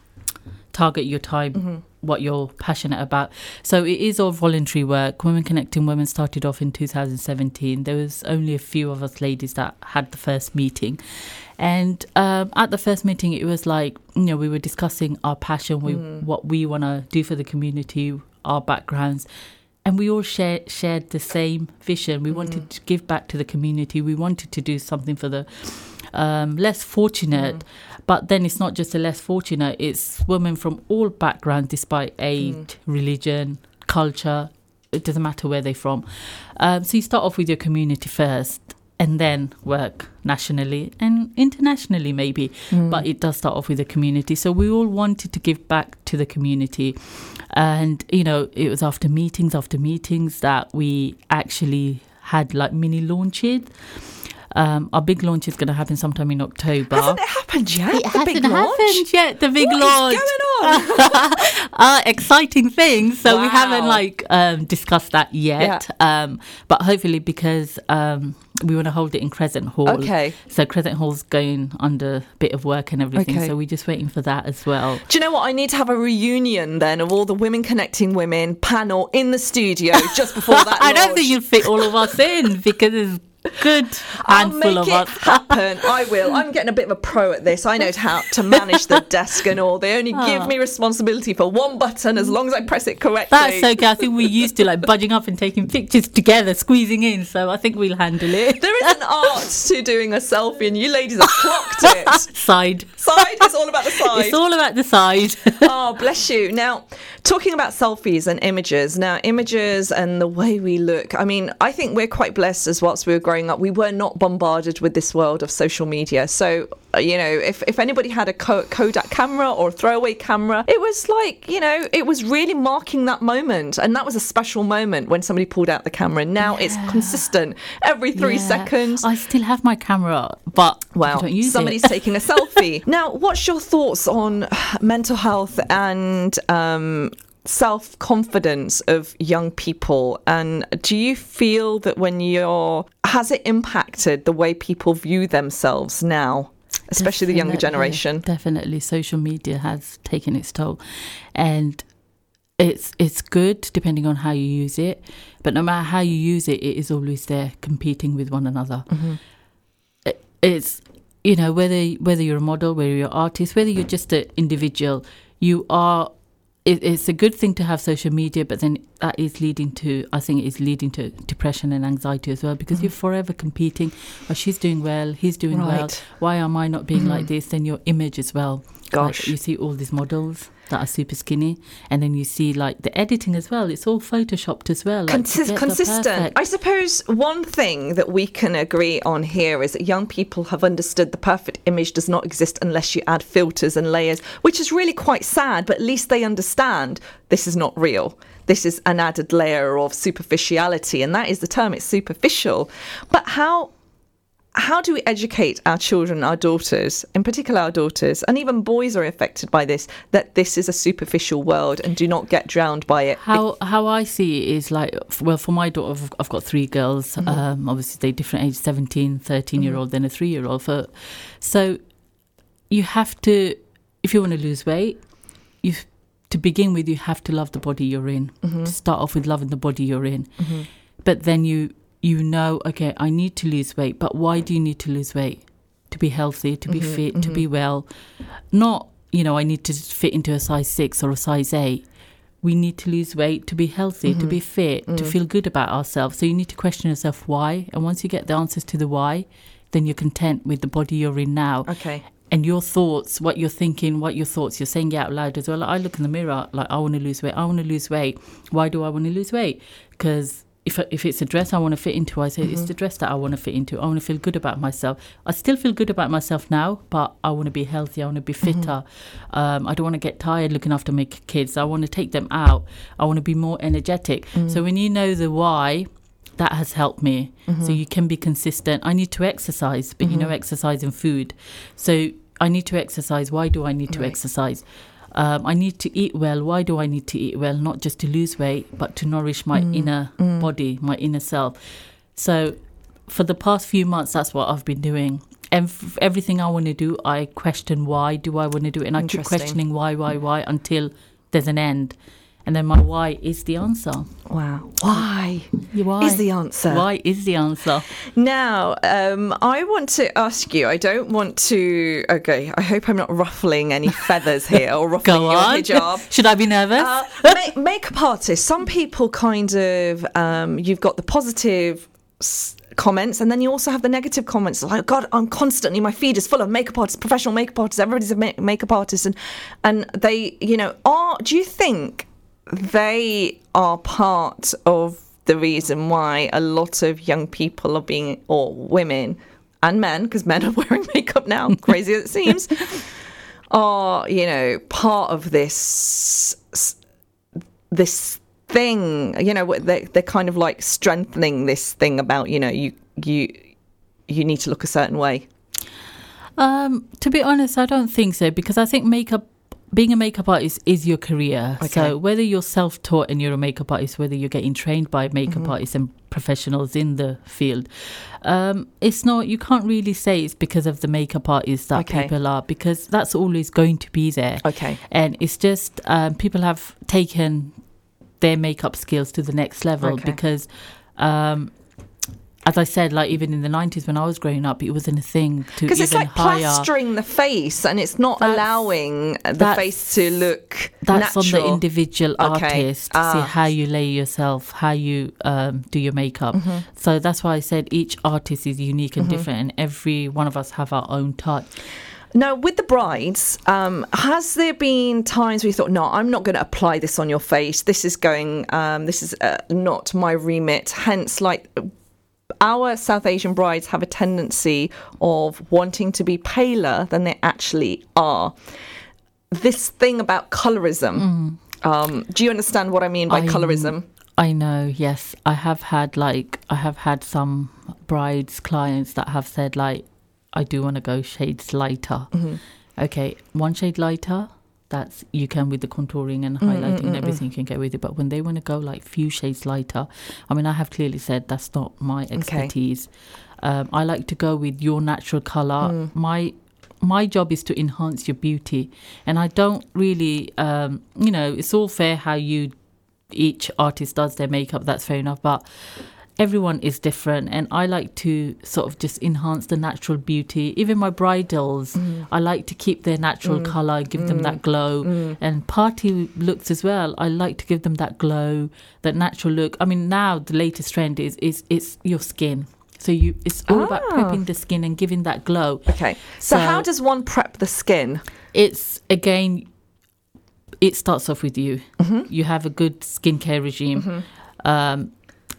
target your time, Mm-hmm. What you're passionate about. So it is all voluntary work. Women Connecting Women started off in 2017. There was only a few of us ladies that had the first meeting. And um, at the first meeting, it was like, you know, we were discussing our passion, we, what we want to do for the community, our backgrounds and we all share, shared the same vision. We wanted to give back to the community. We wanted to do something for the um, less fortunate. But then it's not just the less fortunate, it's women from all backgrounds, despite age, religion, culture. It doesn't matter where they're from. Um, so you start off with your community first and then work nationally and internationally, maybe. But it does start off with the community. So we all wanted to give back to the community. And, you know, it was after meetings, after meetings that we actually had like mini launches. Um, our big launch is going to happen sometime in October. Hasn't it happened yet? It the hasn't big launch? happened yet. The big What launch. going on? uh, exciting things. So we haven't like um, discussed that yet. Um, but hopefully, because um, we want to hold it in Crescent Hall. Okay. So Crescent Hall's going under a bit of work and everything. Okay. So we're just waiting for that as well. Do you know what? I need to have a reunion then of all the Women Connecting Women panel in the studio just before that. I don't think you'll fit all of us in because it's good I'll handful make of us. happen. I will. I'm getting a bit of a pro at this. I know how to manage the desk and all. They only give ah. me responsibility for one button as long as I press it correctly. That's okay. I think we're used to like budging up and taking pictures together, squeezing in. So I think we'll handle it. There is an art to doing a selfie, and you ladies have clocked it. Side. Side, it's all about the side. It's all about the side. oh, bless you. Now, talking about selfies and images, now, images and the way we look, I mean, I think we're quite blessed as whilst we were growing up, we were not bombarded with this world of social media. So, uh, you know, if, if anybody had a Kodak camera or a throwaway camera, it was like, you know, it was really marking that moment. And that was a special moment when somebody pulled out the camera. Now it's consistent every three Yeah. seconds. I still have my camera, but Well, don't use somebody's taking a selfie. Now, what's your thoughts on mental health and um, self confidence of young people? And do you feel that when you're, has it impacted the way people view themselves now? Especially the younger generation. Definitely, social media has taken its toll, and it's it's good depending on how you use it. But no matter how you use it, it is always there competing with one another. Mm-hmm. It, it's you know whether whether you're a model, whether you're an artist, whether you're just an individual, you are. It, it's a good thing to have social media, but then that is leading to, I think, it is leading to depression and anxiety as well because you're mm-hmm. forever competing. Oh, she's doing well, he's doing well. Why am I not being like mm-hmm. this? Then your image as well Gosh. you see all these models that are super skinny, and then you see like the editing as well. It's all photoshopped as well. Like, to Consis- get the consistent. I suppose one thing that we can agree on here is that young people have understood the perfect image does not exist unless you add filters and layers, which is really quite sad, but at least they understand this is not real. This is an added layer of superficiality, and that is the term, it's superficial. But how how do we educate our children, our daughters, in particular our daughters, and even boys are affected by this, that this is a superficial world and do not get drowned by it? How how I see it is like well for my daughter I've- I've got three girls. Mm-hmm. Um, obviously they're different age 17 13 year mm-hmm. old then a 3 year old for so you have to if you want to lose weight you to begin with you have to love the body you're in. To start off with loving the body you're in. But then you you know okay I need to lose weight but why do you need to lose weight to be healthy to be mm-hmm, fit to mm-hmm. be well not you know I need to fit into a size 6 or a size 8 we need to lose weight to be healthy, to mm-hmm, be fit, to mm. feel good about ourselves. So you need to question yourself why. And once you get the answers to the why, then you're content with the body you're in now. Okay. And your thoughts, what you're thinking, what your thoughts, you're saying it out loud as well. Like, I look in the mirror, like, I want to lose weight. I want to lose weight. Why do I want to lose weight? Because if, if it's a dress I want to fit into, I say it's mm-hmm. the dress that I want to fit into. I want to feel good about myself. I still feel good about myself now, but I want to be healthy. I want to be mm-hmm. fitter. Um, I don't want to get tired looking after my kids. I want to take them out. I want to be more energetic. So mm. when you know the why, that has helped me. So mm-hmm. you can be consistent. I need to exercise, but you know, exercise and food. So I need to exercise. Why do I need to Right. exercise? Um, I need to eat well. Why do I need to eat well? Not just to lose weight, but to nourish my inner body, my inner self. So, for the past few months, that's what I've been doing. And f- everything I want to do, I question why do I want to do it, and I keep questioning why, why, why until there's an end. And then my why is the answer. Wow. Why? Your Why Is the answer. Why is the answer? Now, um, I want to ask you. I don't want to. Okay, I hope I'm not ruffling any feathers here or ruffling Go your hijab. Should I be nervous? Uh, ma- makeup artists. Some people kind of. Um, you've got the positive. S- comments and then you also have the negative comments like god i'm constantly my feed is full of makeup artists professional makeup artists everybody's a ma- makeup artist and and they you know are do you think they are part of the reason why a lot of young people are being or women and men because men are wearing makeup now crazy as it seems are you know part of this this thing you know they, they're kind of like strengthening this thing about you know you you you need to look a certain way. Um, to be honest, I don't think so because I think makeup, being a makeup artist, is your career. Okay. So whether you're self-taught and you're a makeup artist, whether you're getting trained by makeup Mm-hmm. artists and professionals in the field, um, it's not. You can't really say it's because of the makeup artists that Okay. people are because that's always going to be there. okay And it's just um, people have taken their makeup skills to the next level Okay. because. Um, as I said, like even in the nineties when I was growing up, it wasn't a thing to because it's like hire. plastering the face and it's not That's- allowing the face to look That's natural. on the individual Okay. artist to Ah. see how you lay yourself, how you um, do your makeup. Mm-hmm. So that's why I said each artist is unique and different, and every one of us have our own touch. Now, with the brides, um, has there been times where you thought, "No, I'm not going to apply this on your face. This is going. Um, this is uh, not my remit." Hence, like our South Asian brides have a tendency of wanting to be paler than they actually are. This thing about colorism. Um, do you understand what I mean by I- colorism? I know, yes. I have had like I have had some brides clients that have said like I do want to go shades lighter. Mm-hmm. Okay, one shade lighter. That's you can with the contouring and Mm, highlighting and everything you can get with it. But when they want to go like few shades lighter, I mean I have clearly said that's not my expertise. Um, I like to go with your natural color. Mm. My my job is to enhance your beauty, and I don't really, um, you know, it's all fair how you each artist does their makeup. That's fair enough, but everyone is different, and I like to sort of just enhance the natural beauty. Even my bridals, mm. I like to keep their natural mm. color, give them that mm. glow, and party looks as well. I like to give them that glow, that natural look. I mean, now the latest trend is is it's your skin. So you, it's all about Ah. prepping the skin and giving that glow. Okay. So, So- how does one prep the skin? It's again, it starts off with you. Mm-hmm. You have a good skincare regime, mm-hmm. um,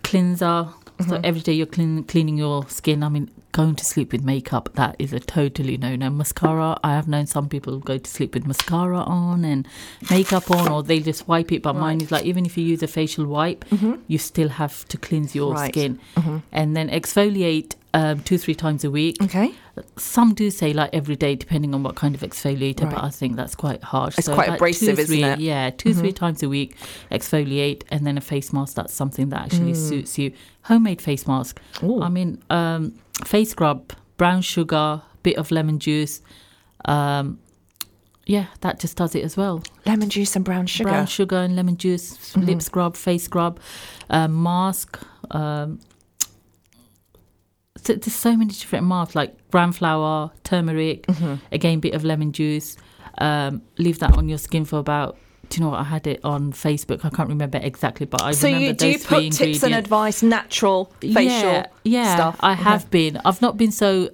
cleanser. So mm-hmm. every day you're clean, cleaning your skin. I mean, going to sleep with makeup that is a totally no no. Mascara. I have known some people go to sleep with mascara on and makeup on, or they just wipe it. But mine is like even if you use a facial wipe, mm-hmm. you still have to cleanse your Right. skin, mm-hmm. and then exfoliate um, two three times a week. Okay. Some do say like every day, depending on what kind of exfoliator, Right. but I think that's quite harsh. It's quite about abrasive, two, isn't it? Mm-hmm. Yeah, 2 three times a week, exfoliate, and then a face mask. That's something that actually Mm. suits you. Homemade face mask. I mean, um, face scrub, brown sugar, bit of lemon juice. Um, yeah, that just does it as well. Lemon juice and brown sugar. Brown sugar and lemon juice, Mm-hmm. lip scrub, face scrub, um, mask. Um, so there's so many different masks like gram flour, turmeric, Mm-hmm. again bit of lemon juice. Um, leave that on your skin for about. Do you know what? I had it on Facebook. I can't remember exactly, but I so remember you do those three put tips and advice, natural facial yeah, yeah, stuff. I Okay. have been. I've not been so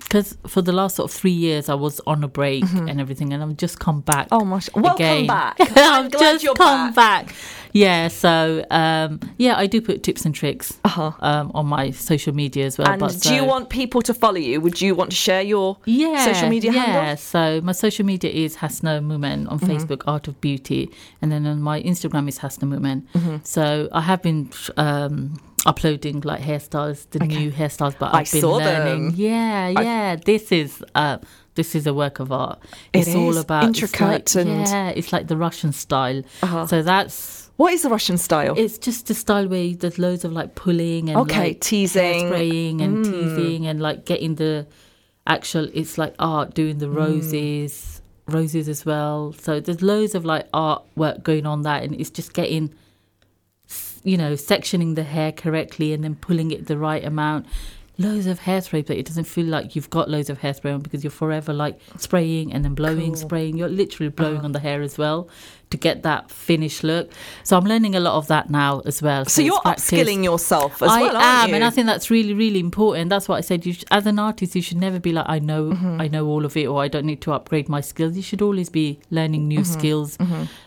because for the last sort of three years I was on a break and everything, and I've just come back. Mm-hmm. Oh my! Welcome again. back. I'm I've just you're come back. back. Yeah, so um, yeah, I do put tips and tricks Uh-huh. um, on my social media as well. And but do you want people to follow you? Would you want to share your yeah, social media yeah. handle? So my social media is Hasna Mumen on Facebook, Art of Beauty, and then on my Instagram is Hasna Mumen. So I have been um, uploading like hairstyles, the new hairstyles, but I I've been saw learning. them. Yeah, yeah. This is uh, this is a work of art. It It's all about it's intricate like- and- yeah, it's like the Russian style. Uh-huh. So that's. What is the Russian style? It's just a style where there's loads of like pulling and Okay, like teasing. spraying and hmm. teasing and like getting the actual. It's like art doing the hmm. roses, roses as well. So there's loads of like artwork going on that, and it's just getting, you know, sectioning the hair correctly and then pulling it the right amount. Loads of hairspray, but it doesn't feel like you've got loads of hairspray on because you're forever like spraying and then blowing, spraying. You're literally blowing Uh-huh. on the hair as well to get that finished look. So I'm learning a lot of that now as well. so you're it's practice. upskilling yourself as I well, am, you? and I think that's really, really important. That's what I said. You sh- as an artist, you should never be like, I know, Mm-hmm. I know all of it, or I don't need to upgrade my skills. You should always be learning new Mm-hmm. skills,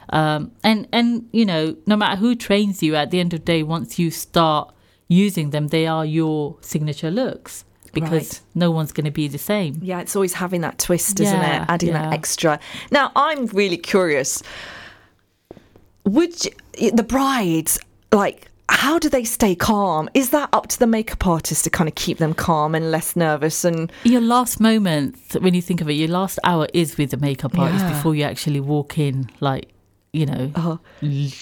um, and and you know, no matter who trains you, at the end of the day, once you start using them, they are your signature looks because Right. no one's going to be the same. Yeah, it's always having that twist, isn't Yeah, it? Adding that extra. Now, I'm really curious. Would you, the brides like? How do they stay calm? Is that up to the makeup artist to kind of keep them calm and less nervous? And Your last moment, when you think of it, your last hour is with the makeup artist Yeah. before you actually walk in, like you know, Uh-huh.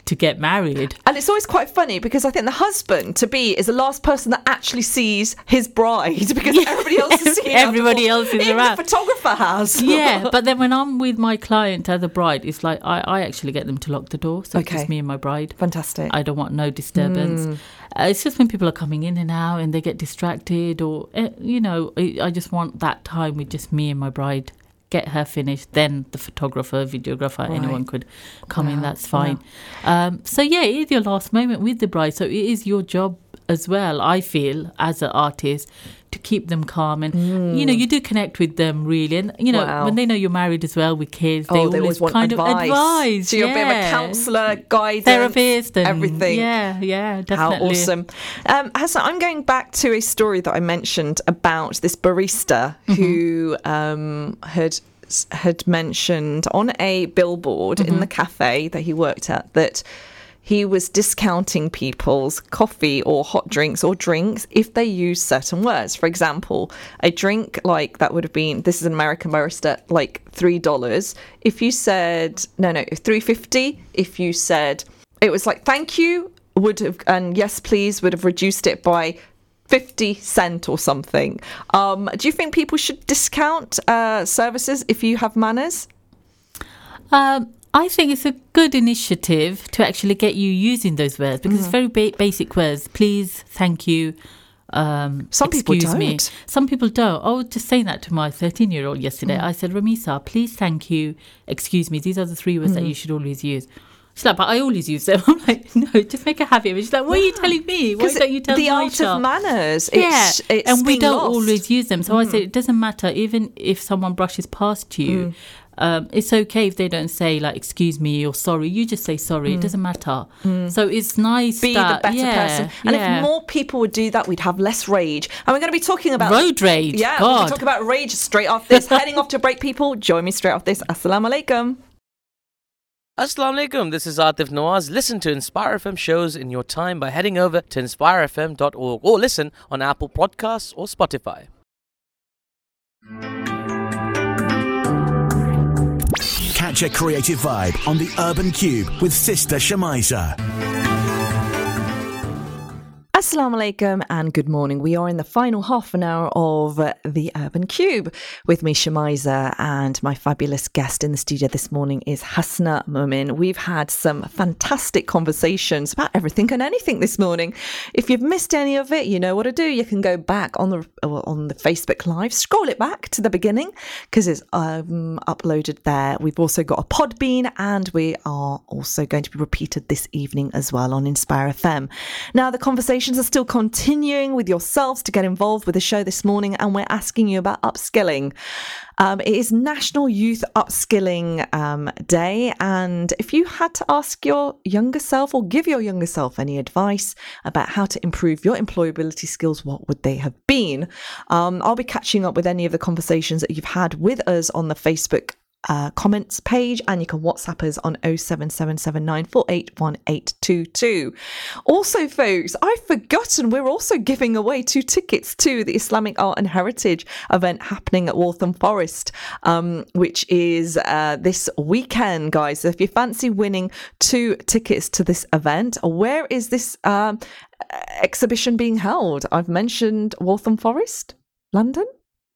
to get married. and it's always quite funny because I think the husband to be is the last person that actually sees his bride because everybody else is seeing Everybody else is even around. The photographer has. yeah, but then when I'm with my client as a bride, it's like I, I actually get them to lock the door. So it's just me and my bride. fantastic. I don't want no disturbance. Uh, it's just when people are coming in and out and they get distracted, or, uh, you know, I, I just want that time with just me and my bride. Get her finished, then the photographer, videographer, anyone could come in. That's fine. Um, so yeah, it is your last moment with the bride. So it is your job as well. I feel as an artist to keep them calm and you know you do connect with them really, and you know Mm. Wow. when they know you're married as well with kids, they, oh, they always want kind advice. of advise. So you're a bit of a counsellor, guidance, therapist, and everything. Yeah, yeah, definitely. How awesome. Um, Hasna, I'm going back to a story that I mentioned about this barista Mm-hmm. who um, had had mentioned on a billboard in Mm-hmm. the cafe that he worked at that he was discounting people's coffee or hot drinks or drinks if they use certain words. For example, a drink like that would have been this is an American barista like three dollars. If you said no, no, three fifty. If you said it was like thank you would have and yes please would have reduced it by 50 cent or something um do you think people should discount uh services if you have manners Um, I think it's a good initiative to actually get you using those words because Mm-hmm. it's very ba- basic words. Please, thank you. Um, Some people excuse me. don't. Some people don't. I was just saying that to my 13 year old yesterday. Mm. I said, Ramisa, please, thank you, excuse me. These are the three words Mm-hmm. that you should always use. She's like, but I always use them. I'm like, no, just make a habit of it. She's like, what are you telling me? Why don't you tell the art child? of manners yeah, it's, it's and we don't lost. Mm. always use them. So I said it doesn't matter even if someone brushes past you. Um, it's okay if they don't say like excuse me or sorry. You just say sorry. It doesn't matter. So it's nice Mm. Be that, the better yeah, person. And yeah. if more people would do that, we'd have less rage. And we're going to be talking about road rage, Yeah, we're going to talk about rage straight off this. Heading off to break, people. Join me straight off this. Assalamu alaikum. Assalamu alaikum. This is Atif Nawaz. Listen to Inspire FM shows in your time by heading over to inspirefm.org or listen on Apple Podcasts or Spotify. A creative vibe on the Urban Kube with Sister Shamiza. Assalamu alaikum and good morning. We are in the final half an hour of the Urban Kube with me, Shamiza, and my fabulous guest in the studio this morning is Hasna Mumen. We've had some fantastic conversations about everything and anything this morning. If you've missed any of it, you know what to do. You can go back on the on the Facebook Live, scroll it back to the beginning because it's um, uploaded there. We've also got a Podbean, and we are also going to be repeated this evening as well on Inspire FM. Now the conversations are still continuing with yourselves to get involved with the show this morning, and we're asking you about upskilling. Um, it is National Youth Upskilling um, Day, and if you had to ask your younger self or give your younger self any advice about how to improve your employability skills, what would they have been? Um, I'll be catching up with any of the conversations that you've had with us on the Facebook uh, comments page and you can WhatsApp us on 07779481822. Also, folks, I've forgotten we're also giving away two tickets to the Islamic Art and Heritage event happening at Waltham Forest, um, which is uh, this weekend, guys. So if you fancy winning two tickets to this event, where is this um, exhibition being held? I've mentioned Waltham Forest, London.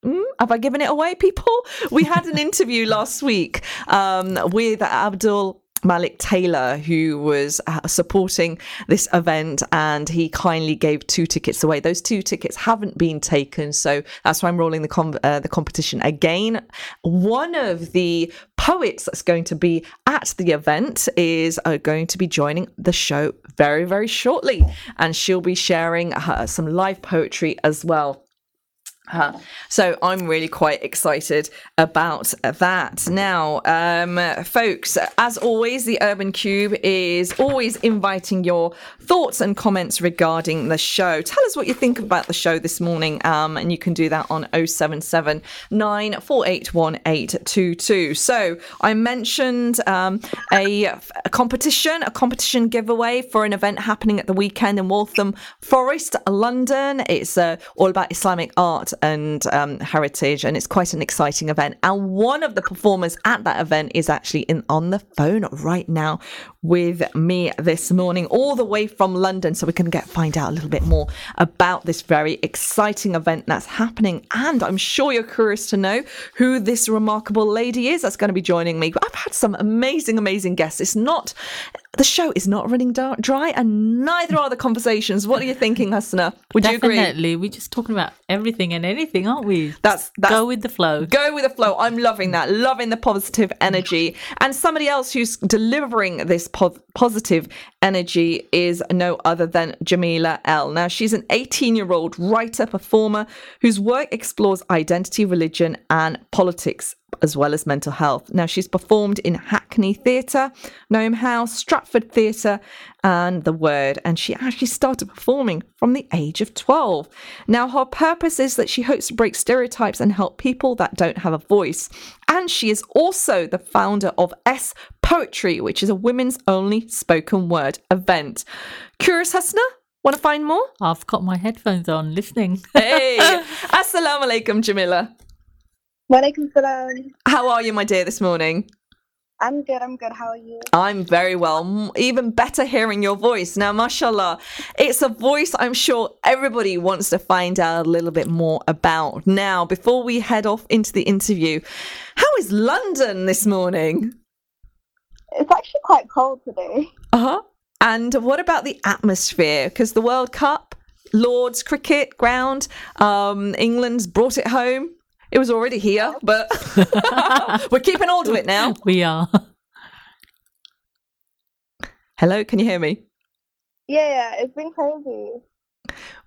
Mm, have I given it away, people? We had an interview last week um, with Abdul Malik Taylor, who was uh, supporting this event, and he kindly gave two tickets away. Those two tickets haven't been taken, so that's why I'm rolling the com- uh, the competition again. One of the poets that's going to be at the event is uh, going to be joining the show very, very shortly, and she'll be sharing uh, some live poetry as well. Uh, so I'm really quite excited about that. Now, um, folks, as always, the Urban Kube is always inviting your thoughts and comments regarding the show. Tell us what you think about the show this morning, um, and you can do that on 077 9481822. So I mentioned um, a, a competition, a competition giveaway for an event happening at the weekend in Waltham Forest, London. It's uh, all about Islamic art and um, heritage, and it's quite an exciting event. And one of the performers at that event is actually in on the phone right now with me this morning, all the way from London, so we can get find out a little bit more about this very exciting event that's happening. And I'm sure you're curious to know who this remarkable lady is that's going to be joining me. I've had some amazing, amazing guests. It's not the show is not running da- dry, and neither are the conversations. What are you thinking, Hasna? Would you agree? Definitely. We're just talking about everything and anything, aren't we? That's that's Go with the flow. Go with the flow. I'm loving that. Loving the positive energy. And somebody else who's delivering this po- positive energy is no other than Jamilah El. Now, she's an 18 year old writer performer whose work explores identity, religion, and politics. As well as mental health. Now, she's performed in Hackney Theatre, Gnome House, Stratford Theatre, and The Word. And she actually started performing from the age of 12. Now, her purpose is that she hopes to break stereotypes and help people that don't have a voice. And she is also the founder of S Poetry, which is a women's only spoken word event. Curious Hasna? Want to find more? I've got my headphones on listening. Hey, Assalamu alaikum, Jamilah. Walaikum salam. How are you, my dear, this morning? I'm good, I'm good. How are you? I'm very well. Even better hearing your voice. Now, mashallah, it's a voice I'm sure everybody wants to find out a little bit more about. Now, before we head off into the interview, how is London this morning? It's actually quite cold today. Uh huh. And what about the atmosphere? Because the World Cup, Lord's cricket ground, um, England's brought it home. It was already here, but we're keeping hold of it now. we are. Hello, can you hear me? Yeah, yeah, it's been crazy.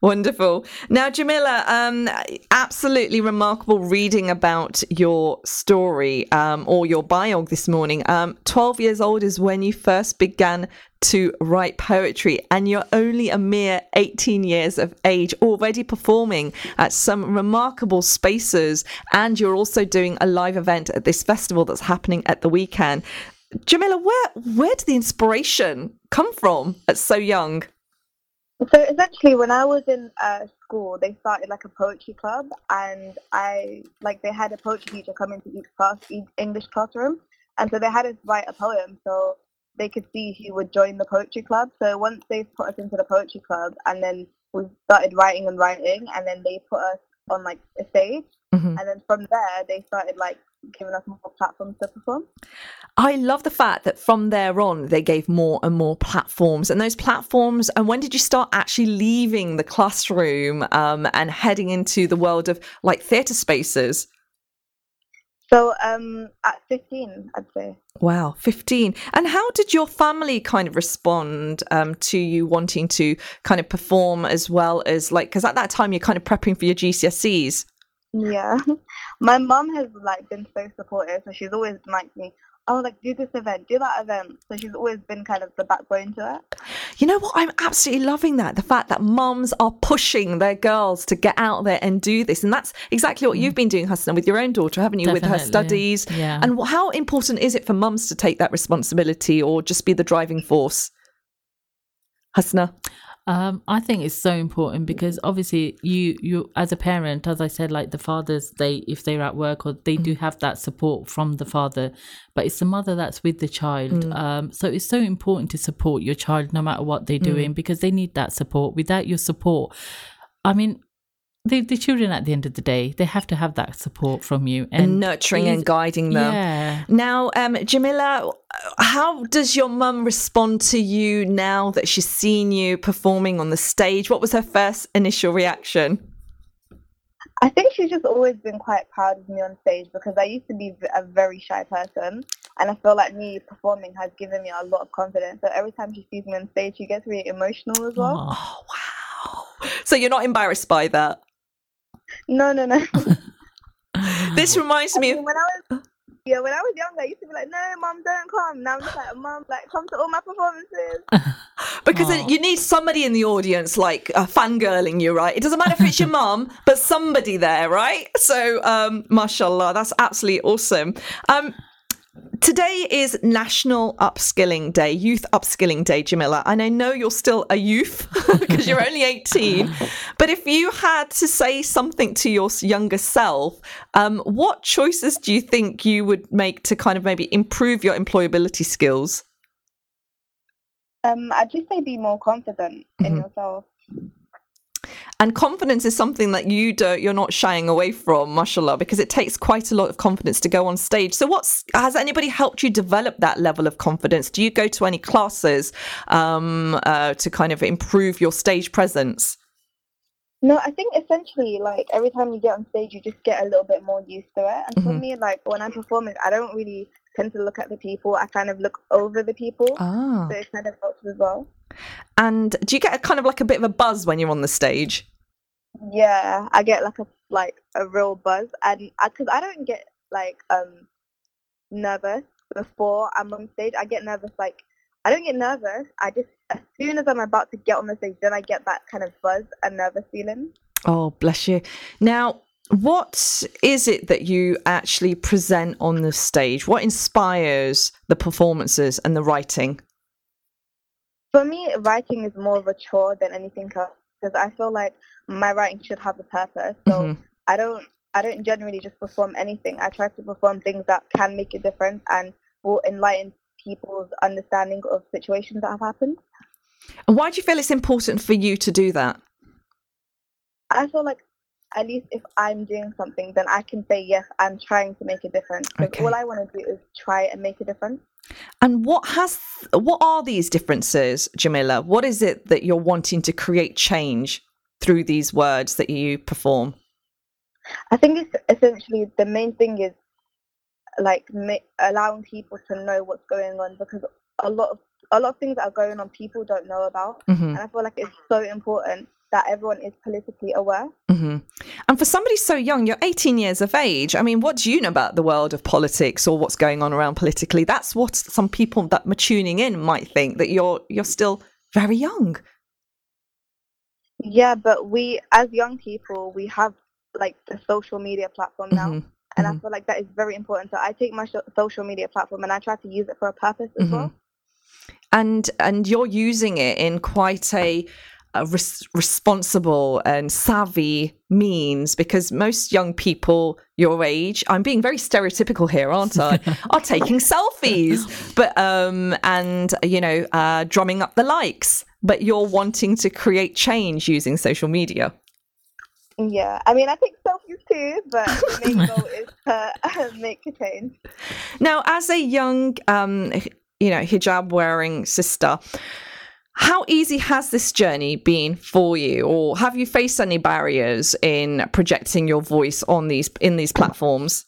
Wonderful. Now, Jamilah, um, absolutely remarkable reading about your story um, or your biog this morning. Um, 12 years old is when you first began to write poetry, and you're only a mere 18 years of age, already performing at some remarkable spaces. And you're also doing a live event at this festival that's happening at the weekend. Jamilah, where, where did the inspiration come from at so young? So essentially, when I was in uh, school, they started like a poetry club, and I like they had a poetry teacher come into each class, each English classroom, and so they had us write a poem so they could see who would join the poetry club. So once they put us into the poetry club, and then we started writing and writing, and then they put us on like a stage, Mhm. and then from there they started like giving us more platforms to perform. I love the fact that from there on, they gave more and more platforms. And those platforms, and when did you start actually leaving the classroom um, and heading into the world of like theatre spaces? So um, at 15, I'd say. Wow, 15. And how did your family kind of respond um, to you wanting to kind of perform as well as like, because at that time you're kind of prepping for your GCSEs? Yeah, my mum has like been so supportive, so she's always like me. Oh, like do this event, do that event. So she's always been kind of the backbone to it. You know what? I'm absolutely loving that. The fact that mums are pushing their girls to get out there and do this. And that's exactly what mm. you've been doing, Hasna, with your own daughter, haven't you? With her studies. Yeah. And how important is it for mums to take that responsibility or just be the driving force? Hasna? Um, I think it's so important because obviously you you as a parent, as I said, like the fathers, they if they're at work or they do have that support from the father, but it's the mother that's with the child. Um, so it's so important to support your child no matter what they're doing because they need that support. Without your support, I mean, the the children at the end of the day, they have to have that support from you And, nurturing and guiding them. Yeah. Now, um, Jamilah, how does your mum respond to you now that she's seen you performing on the stage? What was her first initial reaction? I think she's just always been quite proud of me on stage because I used to be a very shy person, and I feel like me performing has given me a lot of confidence. So every time she sees me on stage, she gets really emotional as well. Oh, wow. So you're not embarrassed by that? No, no, no. This reminds I me mean, of when I was yeah, when I was younger, I used to be like, "No, mom, don't come." Now I'm just like, "Mom, like, come to all my performances." because Aw. you need somebody in the audience like uh, fangirling you, right? It doesn't matter if it's your mom, but somebody there, right? So, um, mashallah, that's absolutely awesome. Um, today is National Upskilling Day, Youth Upskilling Day, Jamilah. And I know you're still a youth because you're only 18. But if you had to say something to your younger self, um, what choices do you think you would make to kind of maybe improve your employability skills? Um, I'd just say be more confident in Mhm. yourself. And confidence is something that you don't, you're not shying away from, mashallah, because it takes quite a lot of confidence to go on stage. So, what's has anybody helped you develop that level of confidence? Do you go to any classes um, uh, to kind of improve your stage presence? No, I think essentially, like every time you get on stage, you just get a little bit more used to it. And for Mhm. me, like when I'm performing, I don't really tend to look at the people. I kind of look over the people, Ah. so it kind of helps as well. And do you get a kind of like a bit of a buzz when you're on the stage? Yeah, I get like a like a real buzz, and because I, don't get like um nervous before I'm on stage. I get nervous like I don't get nervous. I just as soon as I'm about to get on the stage, then I get that kind of buzz and nervous feeling. Oh, bless you. Now, what is it that you actually present on the stage? What inspires the performances and the writing? For me, writing is more of a chore than anything else because I feel like my writing should have a purpose. So Mhm. I don't I don't generally just perform anything. I try to perform things that can make a difference and will enlighten people's understanding of situations that have happened. And why do you feel it's important for you to do that? I feel like at least if I'm doing something, then I can say yes, I'm trying to make a difference. Okay. all I want to do is try and make a difference. And what has what are these differences, Jamilah? What is it that you're wanting to create change through these words that you perform? I think it's essentially the main thing is like ma- allowing people to know what's going on because a lot of a lot of things that are going on people don't know about, Mhm. and I feel like it's so important that everyone is politically aware. hmm And for somebody so young, you're 18 years of age. I mean, what do you know about the world of politics or what's going on around politically? That's what some people that are tuning in might think that you're you're still very young. Yeah, but we, as young people, we have like the social media platform now. Mhm, And I mhm. feel like that is very important. So I take my social media platform and I try to use it for a purpose as well. and and you're using it in quite a, a res- responsible and savvy means because most young people your age i'm being very stereotypical here aren't i? Are taking selfies. But um and you know uh drumming up the likes. But you're wanting to create change using social media. Yeah, I mean, I take selfies too, but the main goal is to make a change. Now, as a young, um, you know, hijab wearing sister, how easy has this journey been for you, or have you faced any barriers in projecting your voice on these in these platforms?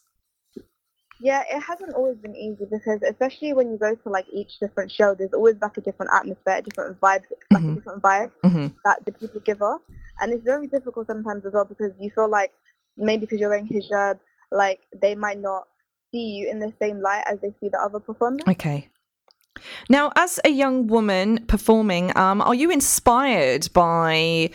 Yeah, it hasn't always been easy because especially when you go to like each different show, there's always like a different atmosphere, a different vibe, like Mhm. a different vibe hmm that the people give off, and it's very difficult sometimes as well because you feel like maybe because you're wearing hijab, like they might not see you in the same light as they see the other performers. Okay. Now, as a young woman performing, um, are you inspired by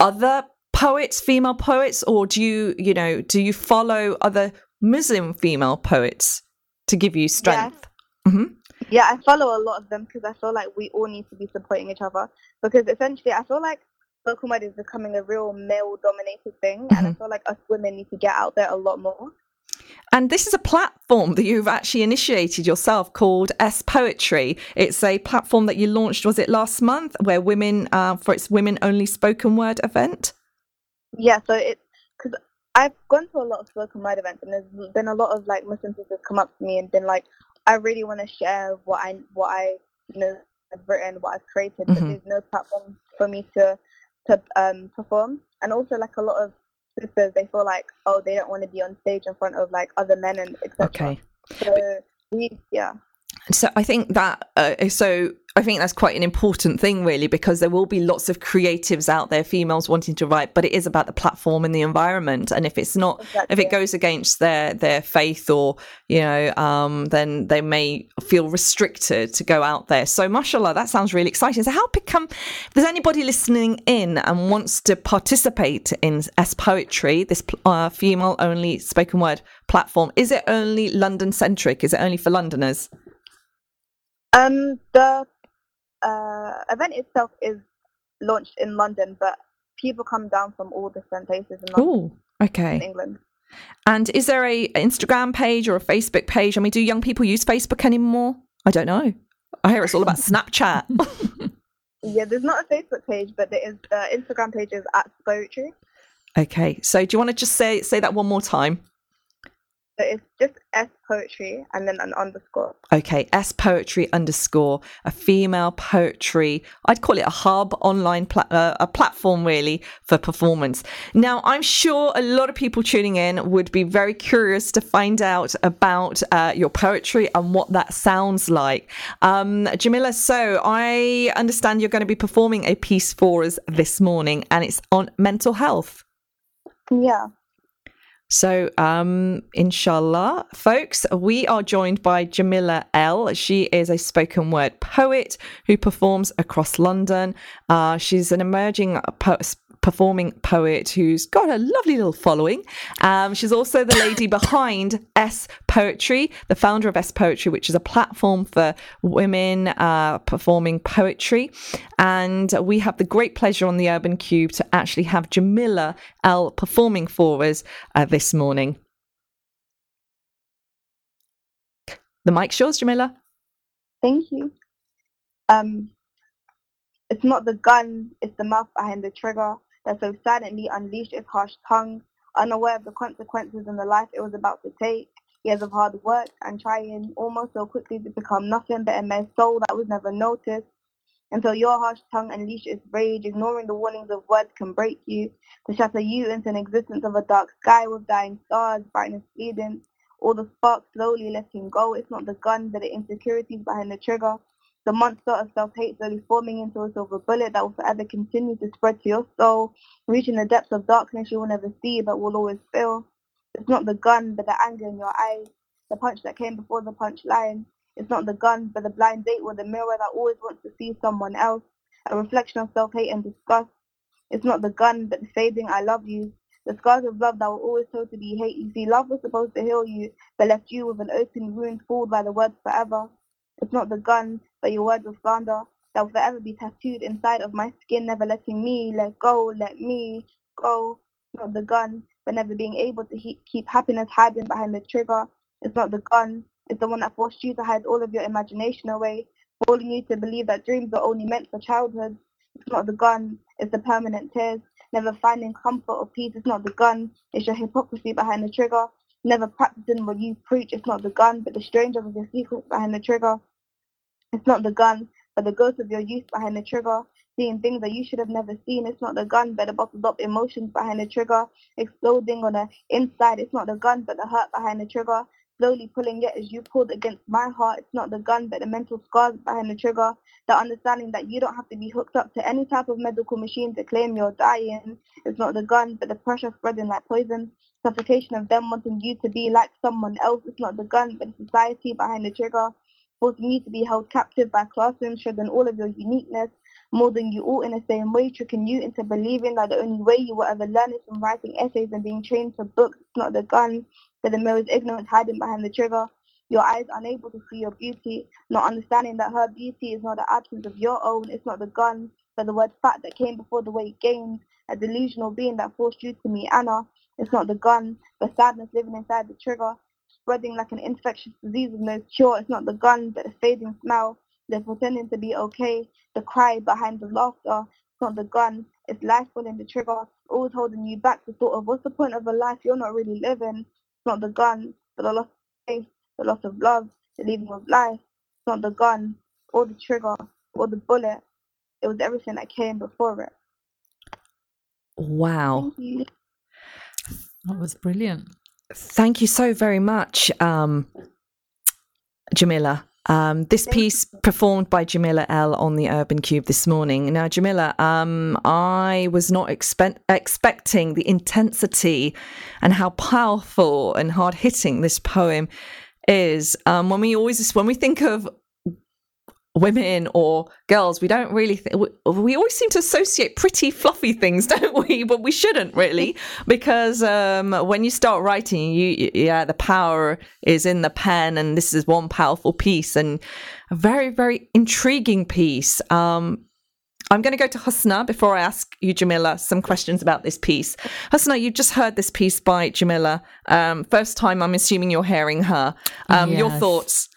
other poets, female poets, or do you, you know, do you follow other Muslim female poets to give you strength? hmm Yeah, I follow a lot of them because I feel like we all need to be supporting each other. Because essentially, I feel like spoken word is becoming a real male-dominated thing, and I feel like us women need to get out there a lot more. And this is a platform that you've actually initiated yourself called S Poetry. It's a platform that you launched, was it last month, where women, uh, for its women only spoken word event? Yeah, so it because I've gone to a lot of spoken word events, and there's been a lot of like Muslim sisters come up to me and been like, "I really want to share what I what I you know have written, what I've created, but Mhm. there's no platform for me to to um perform." And also, like a lot of sisters, they feel like, oh, they don't want to be on stage in front of like other men and etc. Okay. So we, yeah. So I think that uh, so I think that's quite an important thing, really, because there will be lots of creatives out there, females wanting to write, but it is about the platform and the environment. And if it's not, if it goes against their their faith, or you know, um, then they may feel restricted to go out there. So, mashallah, that sounds really exciting. So, how become? If there's anybody listening in and wants to participate in S Poetry, this uh, female only spoken word platform, is it only London centric? Is it only for Londoners? Um, the uh, event itself is launched in London, but people come down from all different places in London, Oh, okay. in England. And is there a Instagram page or a Facebook page? I mean, do young people use Facebook anymore? I don't know. I hear it's all about Snapchat. Yeah, there's not a Facebook page, but there is the Instagram page is at poetry. okay, so do you want to just say say that one more time? So it's just S poetry and then an underscore. Okay, S Poetry underscore a female poetry. I'd call it a hub online pla- uh, a platform really for performance. Now, I'm sure a lot of people tuning in would be very curious to find out about uh, your poetry and what that sounds like. Um, Jamilah, so I understand you're going to be performing a piece for us this morning, and it's on mental health. Yeah. So, um, inshallah, folks, we are joined by Jamilah El. She is a spoken word poet who performs across London. Uh, she's an emerging po- performing poet who's got a lovely little following. Um, she's also the lady behind S Poetry, the founder of S Poetry, which is a platform for women uh, performing poetry. And we have the great pleasure on the Urban Kube to actually have Jamilah El performing for us uh, this morning. The mic's yours, Jamilah. Thank you. Um, it's not the gun, it's the mouth behind the trigger that so silently unleashed its harsh tongue, unaware of the consequences in the life it was about to take. Years of hard work and trying almost so quickly to become nothing but a mere soul that was never noticed. Until your harsh tongue unleashed its rage, ignoring the warnings of words can break you, to shatter you into an existence of a dark sky with dying stars, brightness fading, all the sparks slowly letting go. It's not the gun, but the insecurities behind the trigger The monster of self-hate slowly forming into a silver bullet that will forever continue to spread to your soul, reaching the depths of darkness you will never see but will always feel. It's not the gun, but the anger in your eyes, the punch that came before the punchline. It's not the gun, but the blind date with the mirror that always wants to see someone else, a reflection of self-hate and disgust. It's not the gun, but the fading I love you, the scars of love that were always told to be hate. You see, love was supposed to heal you, but left you with an open wound fooled by the words forever. It's not the gun, but your words of slander that will forever be tattooed inside of my skin, never letting me let go, let me go. Not the gun, but never being able to he- keep happiness hiding behind the trigger. It's not the gun, it's the one that forced you to hide all of your imagination away, forcing you to believe that dreams are only meant for childhood. It's not the gun, it's the permanent tears, never finding comfort or peace. It's not the gun, it's your hypocrisy behind the trigger. Never practicing what you preach. It's not the gun, but the stranger with your secrets behind the trigger. It's not the gun, but the ghost of your youth behind the trigger. Seeing things that you should have never seen. It's not the gun, but the bottled up emotions behind the trigger. Exploding on the inside. It's not the gun, but the hurt behind the trigger. Slowly pulling it as you pulled against my heart. It's not the gun, but the mental scars behind the trigger. The understanding that you don't have to be hooked up to any type of medical machine to claim you're dying. It's not the gun, but the pressure spreading like poison. Suffocation of them wanting you to be like someone else. It's not the gun, but the society behind the trigger forcing you to be held captive by classrooms, shedding all of your uniqueness, molding you all in the same way, tricking you into believing that the only way you will ever learn is from writing essays and being trained for books. Not the gun, but the mirror's ignorance hiding behind the trigger. Your eyes unable to see your beauty, not understanding that her beauty is not the absence of your own. It's not the gun, but the word fat that came before the weight gained, a delusional being that forced you to meet Anna. It's not the gun, but sadness living inside the trigger, spreading like an infectious disease with no cure. It's not the gun, but the fading smell. They're pretending to be okay. The cry behind the laughter. It's not the gun. It's life pulling the trigger, always holding you back. The thought of what's the point of a life you're not really living. It's not the gun, but the loss of faith, the loss of love, the leaving of life. It's not the gun, or the trigger, or the bullet. It was everything that came before it. Wow. Thank you. That was brilliant. Thank you so very much, um, Jamilah. Um, this piece performed by Jamilah El on the Urban Kube this morning. Now, Jamilah, um, I was not expe- expecting the intensity and how powerful and hard hitting this poem is. Um, when we always, when we think of women or girls, we don't really, th- we, we always seem to associate pretty fluffy things, don't we? But we shouldn't really, because um, when you start writing, you, yeah, the power is in the pen, and this is one powerful piece and a very, very intriguing piece. Um, I'm going to go to Hasna before I ask you, Jamilah, some questions about this piece. Hasna, you just heard this piece by Jamilah. Um, first time, I'm assuming you're hearing her. Um, Your thoughts?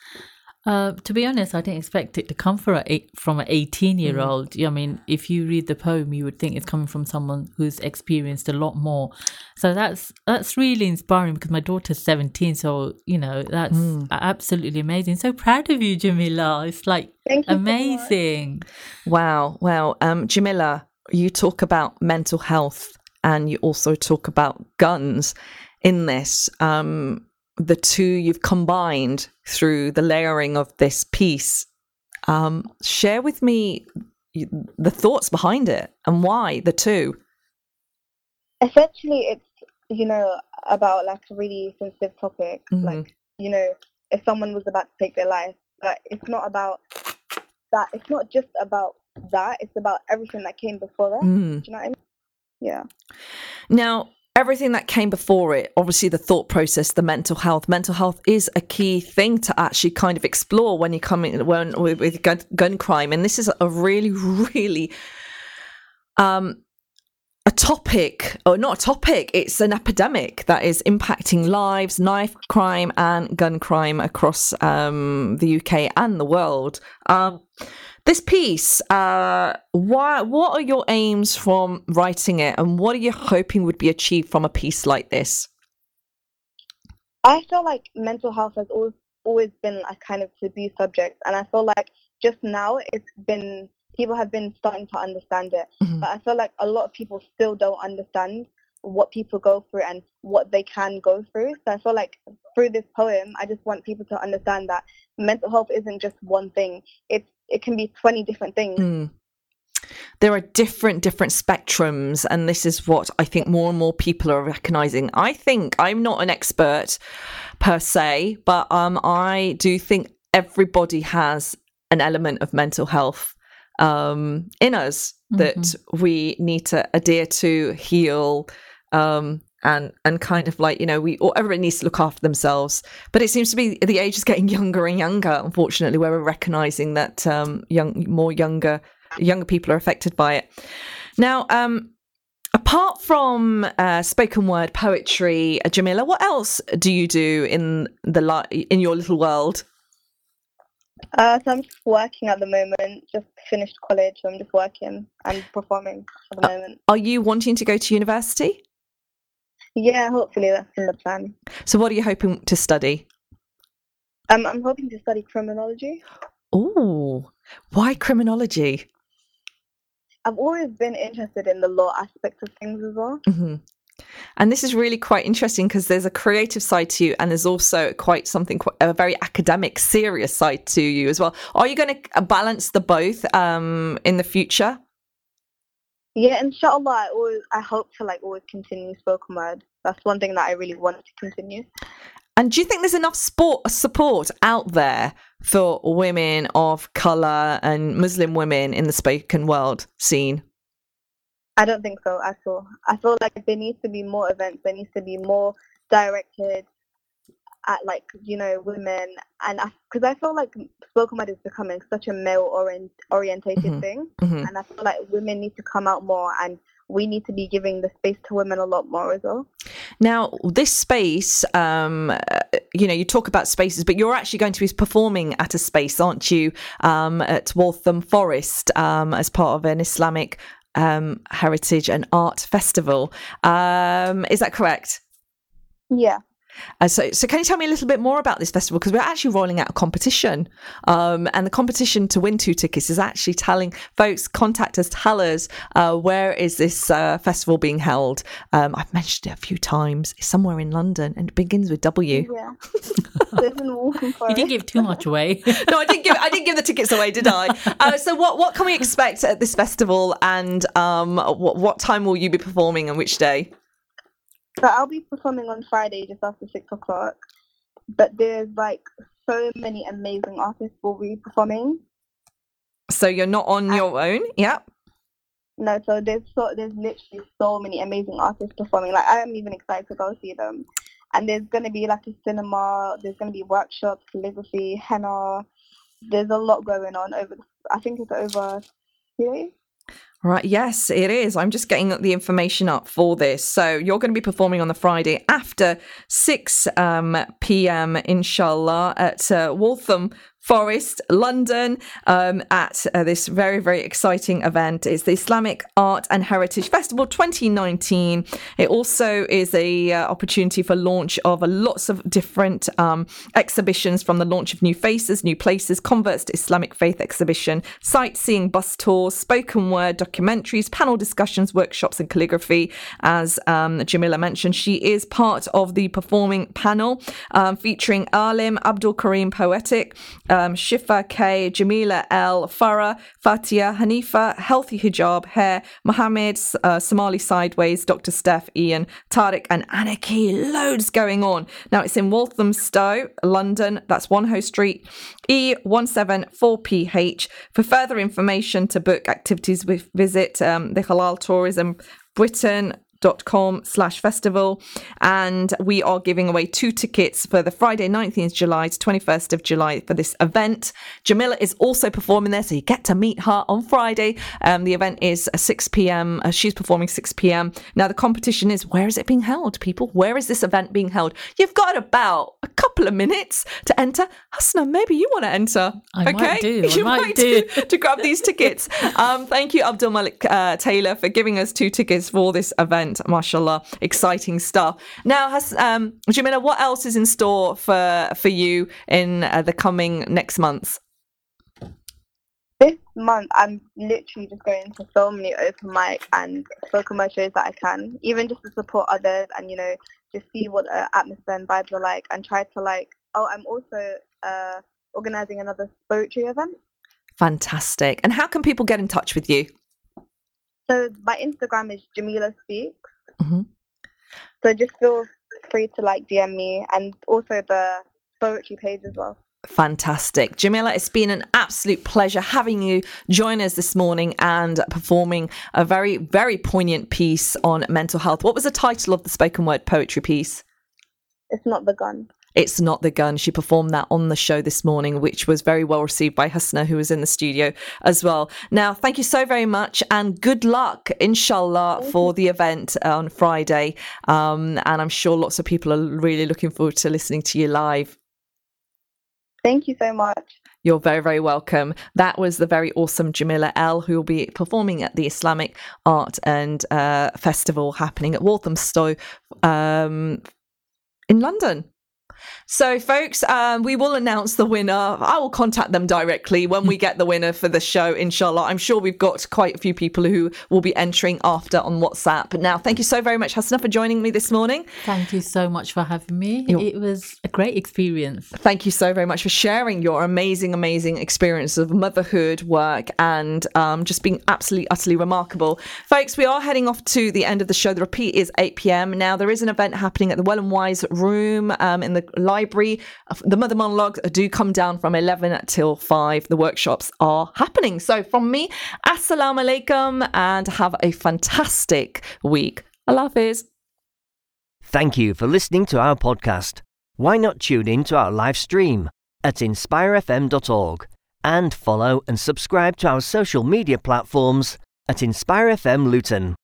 Uh, to be honest, I didn't expect it to come from a from an eighteen-year-old. I mean, if you read the poem, you would think it's coming from someone who's experienced a lot more. So that's that's really inspiring because my daughter's seventeen. So you know that's absolutely amazing. So proud of you, Jamilah. It's like Thank you so much. amazing. Wow. Well, um, Jamilah, you talk about mental health and you also talk about guns in this. Um, the two you've combined through the layering of this piece. Um, share with me the thoughts behind it and why the two. essentially it's you know about like a really sensitive topic Mhm. like you know if someone was about to take their life but it's not about that it's not just about that it's about everything that came before that Mm. do you know what i mean yeah Now, everything that came before it, obviously the thought process, the mental health. Mental health is a key thing to actually kind of explore when you come in when with, with gun, gun crime, and this is a really, really um a topic or not a topic it's an epidemic that is impacting lives knife crime and gun crime across um, the uk and the world. Um, this piece uh, why, what are your aims from writing it and what are you hoping would be achieved from a piece like this? I feel like mental health has always always been a kind of taboo subject and i feel like just now it's been people have been starting to understand it Mhm. but i feel like a lot of people still don't understand what people go through and what they can go through. So I feel like through this poem, I just want people to understand that mental health isn't just one thing. It's it can be 20 different things. Mm. There are different different spectrums and this is what I think more and more people are recognizing. I think I'm not an expert per se, but um I do think everybody has an element of mental health um in us that mm-hmm. we need to adhere to, heal, um, and and kind of like you know we everybody needs to look after themselves. But it seems to be the age is getting younger and younger unfortunately. Where we're recognizing that um, young more younger younger people are affected by it. Now um, apart from uh, spoken word poetry uh, jamilah what else do you do in the li- in your little world uh, so I'm just working at the moment. Just finished college. So I'm just working and performing at the uh, moment. Are you wanting to go to university? Yeah, hopefully that's in the plan. So, what are you hoping to study? Um, I'm hoping to study criminology. Oh, why criminology? I've always been interested in the law aspect of things as well. Mm-hmm. And this is really quite interesting because there's a creative side to you, and there's also quite something, quite, a very academic, serious side to you as well. Are you going to balance the both um, in the future? Yeah, inshallah, I always I hope to like always continue spoken word. That's one thing that I really want to continue. And do you think there's enough sport support out there for women of color and Muslim women in the spoken world scene? I don't think so at all. I feel like there needs to be more events. There needs to be more directed at like you know women and because I, I, feel like spoken word is becoming such a male orient, orientated mm-hmm. thing mm-hmm. and i feel like women need to come out more and we need to be giving the space to women a lot more as well now this space um, you know you talk about spaces but you're actually going to be performing at a space aren't you um, at waltham forest um, as part of an islamic um, heritage and art festival. Um, is that correct? Yeah uh, so, so can you tell me a little bit more about this festival? Because we're actually rolling out a competition, um, and the competition to win two tickets is actually telling folks contact us, tell us uh, where is this uh, festival being held. Um, I've mentioned it a few times. It's somewhere in London, and it begins with W. Yeah, you didn't give too much away. no, I didn't give. I didn't give the tickets away, did I? Uh, so, what what can we expect at this festival, and um, what what time will you be performing, and which day? So I'll be performing on Friday just after six o'clock. But there's like so many amazing artists will be performing. So you're not on and your own? Yep. No, so there's so there's literally so many amazing artists performing. Like I am even excited to go see them. And there's gonna be like a cinema. There's gonna be workshops, calligraphy, henna. There's a lot going on over. I think it's over two days. Right. Yes, it is. I'm just getting the information up for this. So you're going to be performing on the Friday after 6 um, p.m. inshallah at uh, Waltham Forest, London, um, at uh, this very, very exciting event. It's the Islamic Art and Heritage Festival 2019. It also is a uh, opportunity for launch of uh, lots of different um, exhibitions from the launch of New Faces, New Places, Converts to Islamic Faith exhibition, sightseeing bus tours, spoken word documentaries, panel discussions, workshops, and calligraphy. As um, Jamilah mentioned, she is part of the performing panel um, featuring Alim Abdul Karim Poetic um, Shifa K, Jamilah El, Farah, Fatia, Hanifa, Healthy Hijab, Hair, Mohammed, uh, Somali Sideways, Dr. Steph, Ian, Tariq, and Anarchy. Loads going on. Now it's in Walthamstow, London. That's One Hoe Street, E174PH. For further information to book activities, visit um, the Halal Tourism Britain com slash festival. And we are giving away two tickets for the friday 19th july to 21st of july for this event. Jamilah is also performing there so you get to meet her on friday. Um, the event is 6pm uh, she's performing 6pm now the competition is where is it being held people? Where is this event being held? You've got about a couple of minutes to enter. Hasna maybe you want to enter I okay? might do. you might, might do. to grab these tickets. Um, thank you abdul malik uh, taylor for giving us two tickets for this event event. Mashallah, exciting stuff. Now, has um, Jamilah, what else is in store for for you in uh, the coming next months? this month I'm literally just going to so many open mic and spoken word shows that I can, even just to support others and you know just see what the atmosphere and vibes are like, and try to like. Oh, I'm also uh, organizing another poetry event. Fantastic. And how can people get in touch with you? So my Instagram is Jamila Speaks. Mhm. So just feel free to like DM me and also the poetry page as well. Fantastic. Jamilah, it's been an absolute pleasure having you join us this morning and performing a very, very poignant piece on mental health. What was the title of the spoken word poetry piece? It's not the gun. It's Not the Gun. She performed that on the show this morning, which was very well received by Hasna, who was in the studio as well. Now, thank you so very much and good luck, inshallah, for the event on Friday. Um, and I'm sure lots of people are really looking forward to listening to you live. Thank you so much. You're very, very welcome. That was the very awesome Jamilah El, who will be performing at the Islamic Art and uh, Festival happening at Walthamstow um, in London. So, folks, um, we will announce the winner. I will contact them directly when we get the winner for the show, inshallah. I'm sure we've got quite a few people who will be entering after on WhatsApp. Now, thank you so very much, Hasna, for joining me this morning. Thank you so much for having me. You're- It was a great experience. Thank you so very much for sharing your amazing, amazing experience of motherhood, work, and um, just being absolutely, utterly remarkable. Folks, we are heading off to the end of the show. The repeat is 8 p.m. Now, there is an event happening at the Well and Wise room um, in the library. The Mother Monologues uh, do come down from 11 till 5. The workshops are happening. So, from me, Assalamu alaikum and have a fantastic week. Allah Hafiz. Thank you for listening to our podcast. Why not tune in to our live stream at inspirefm.org and follow and subscribe to our social media platforms at InspireFM Luton.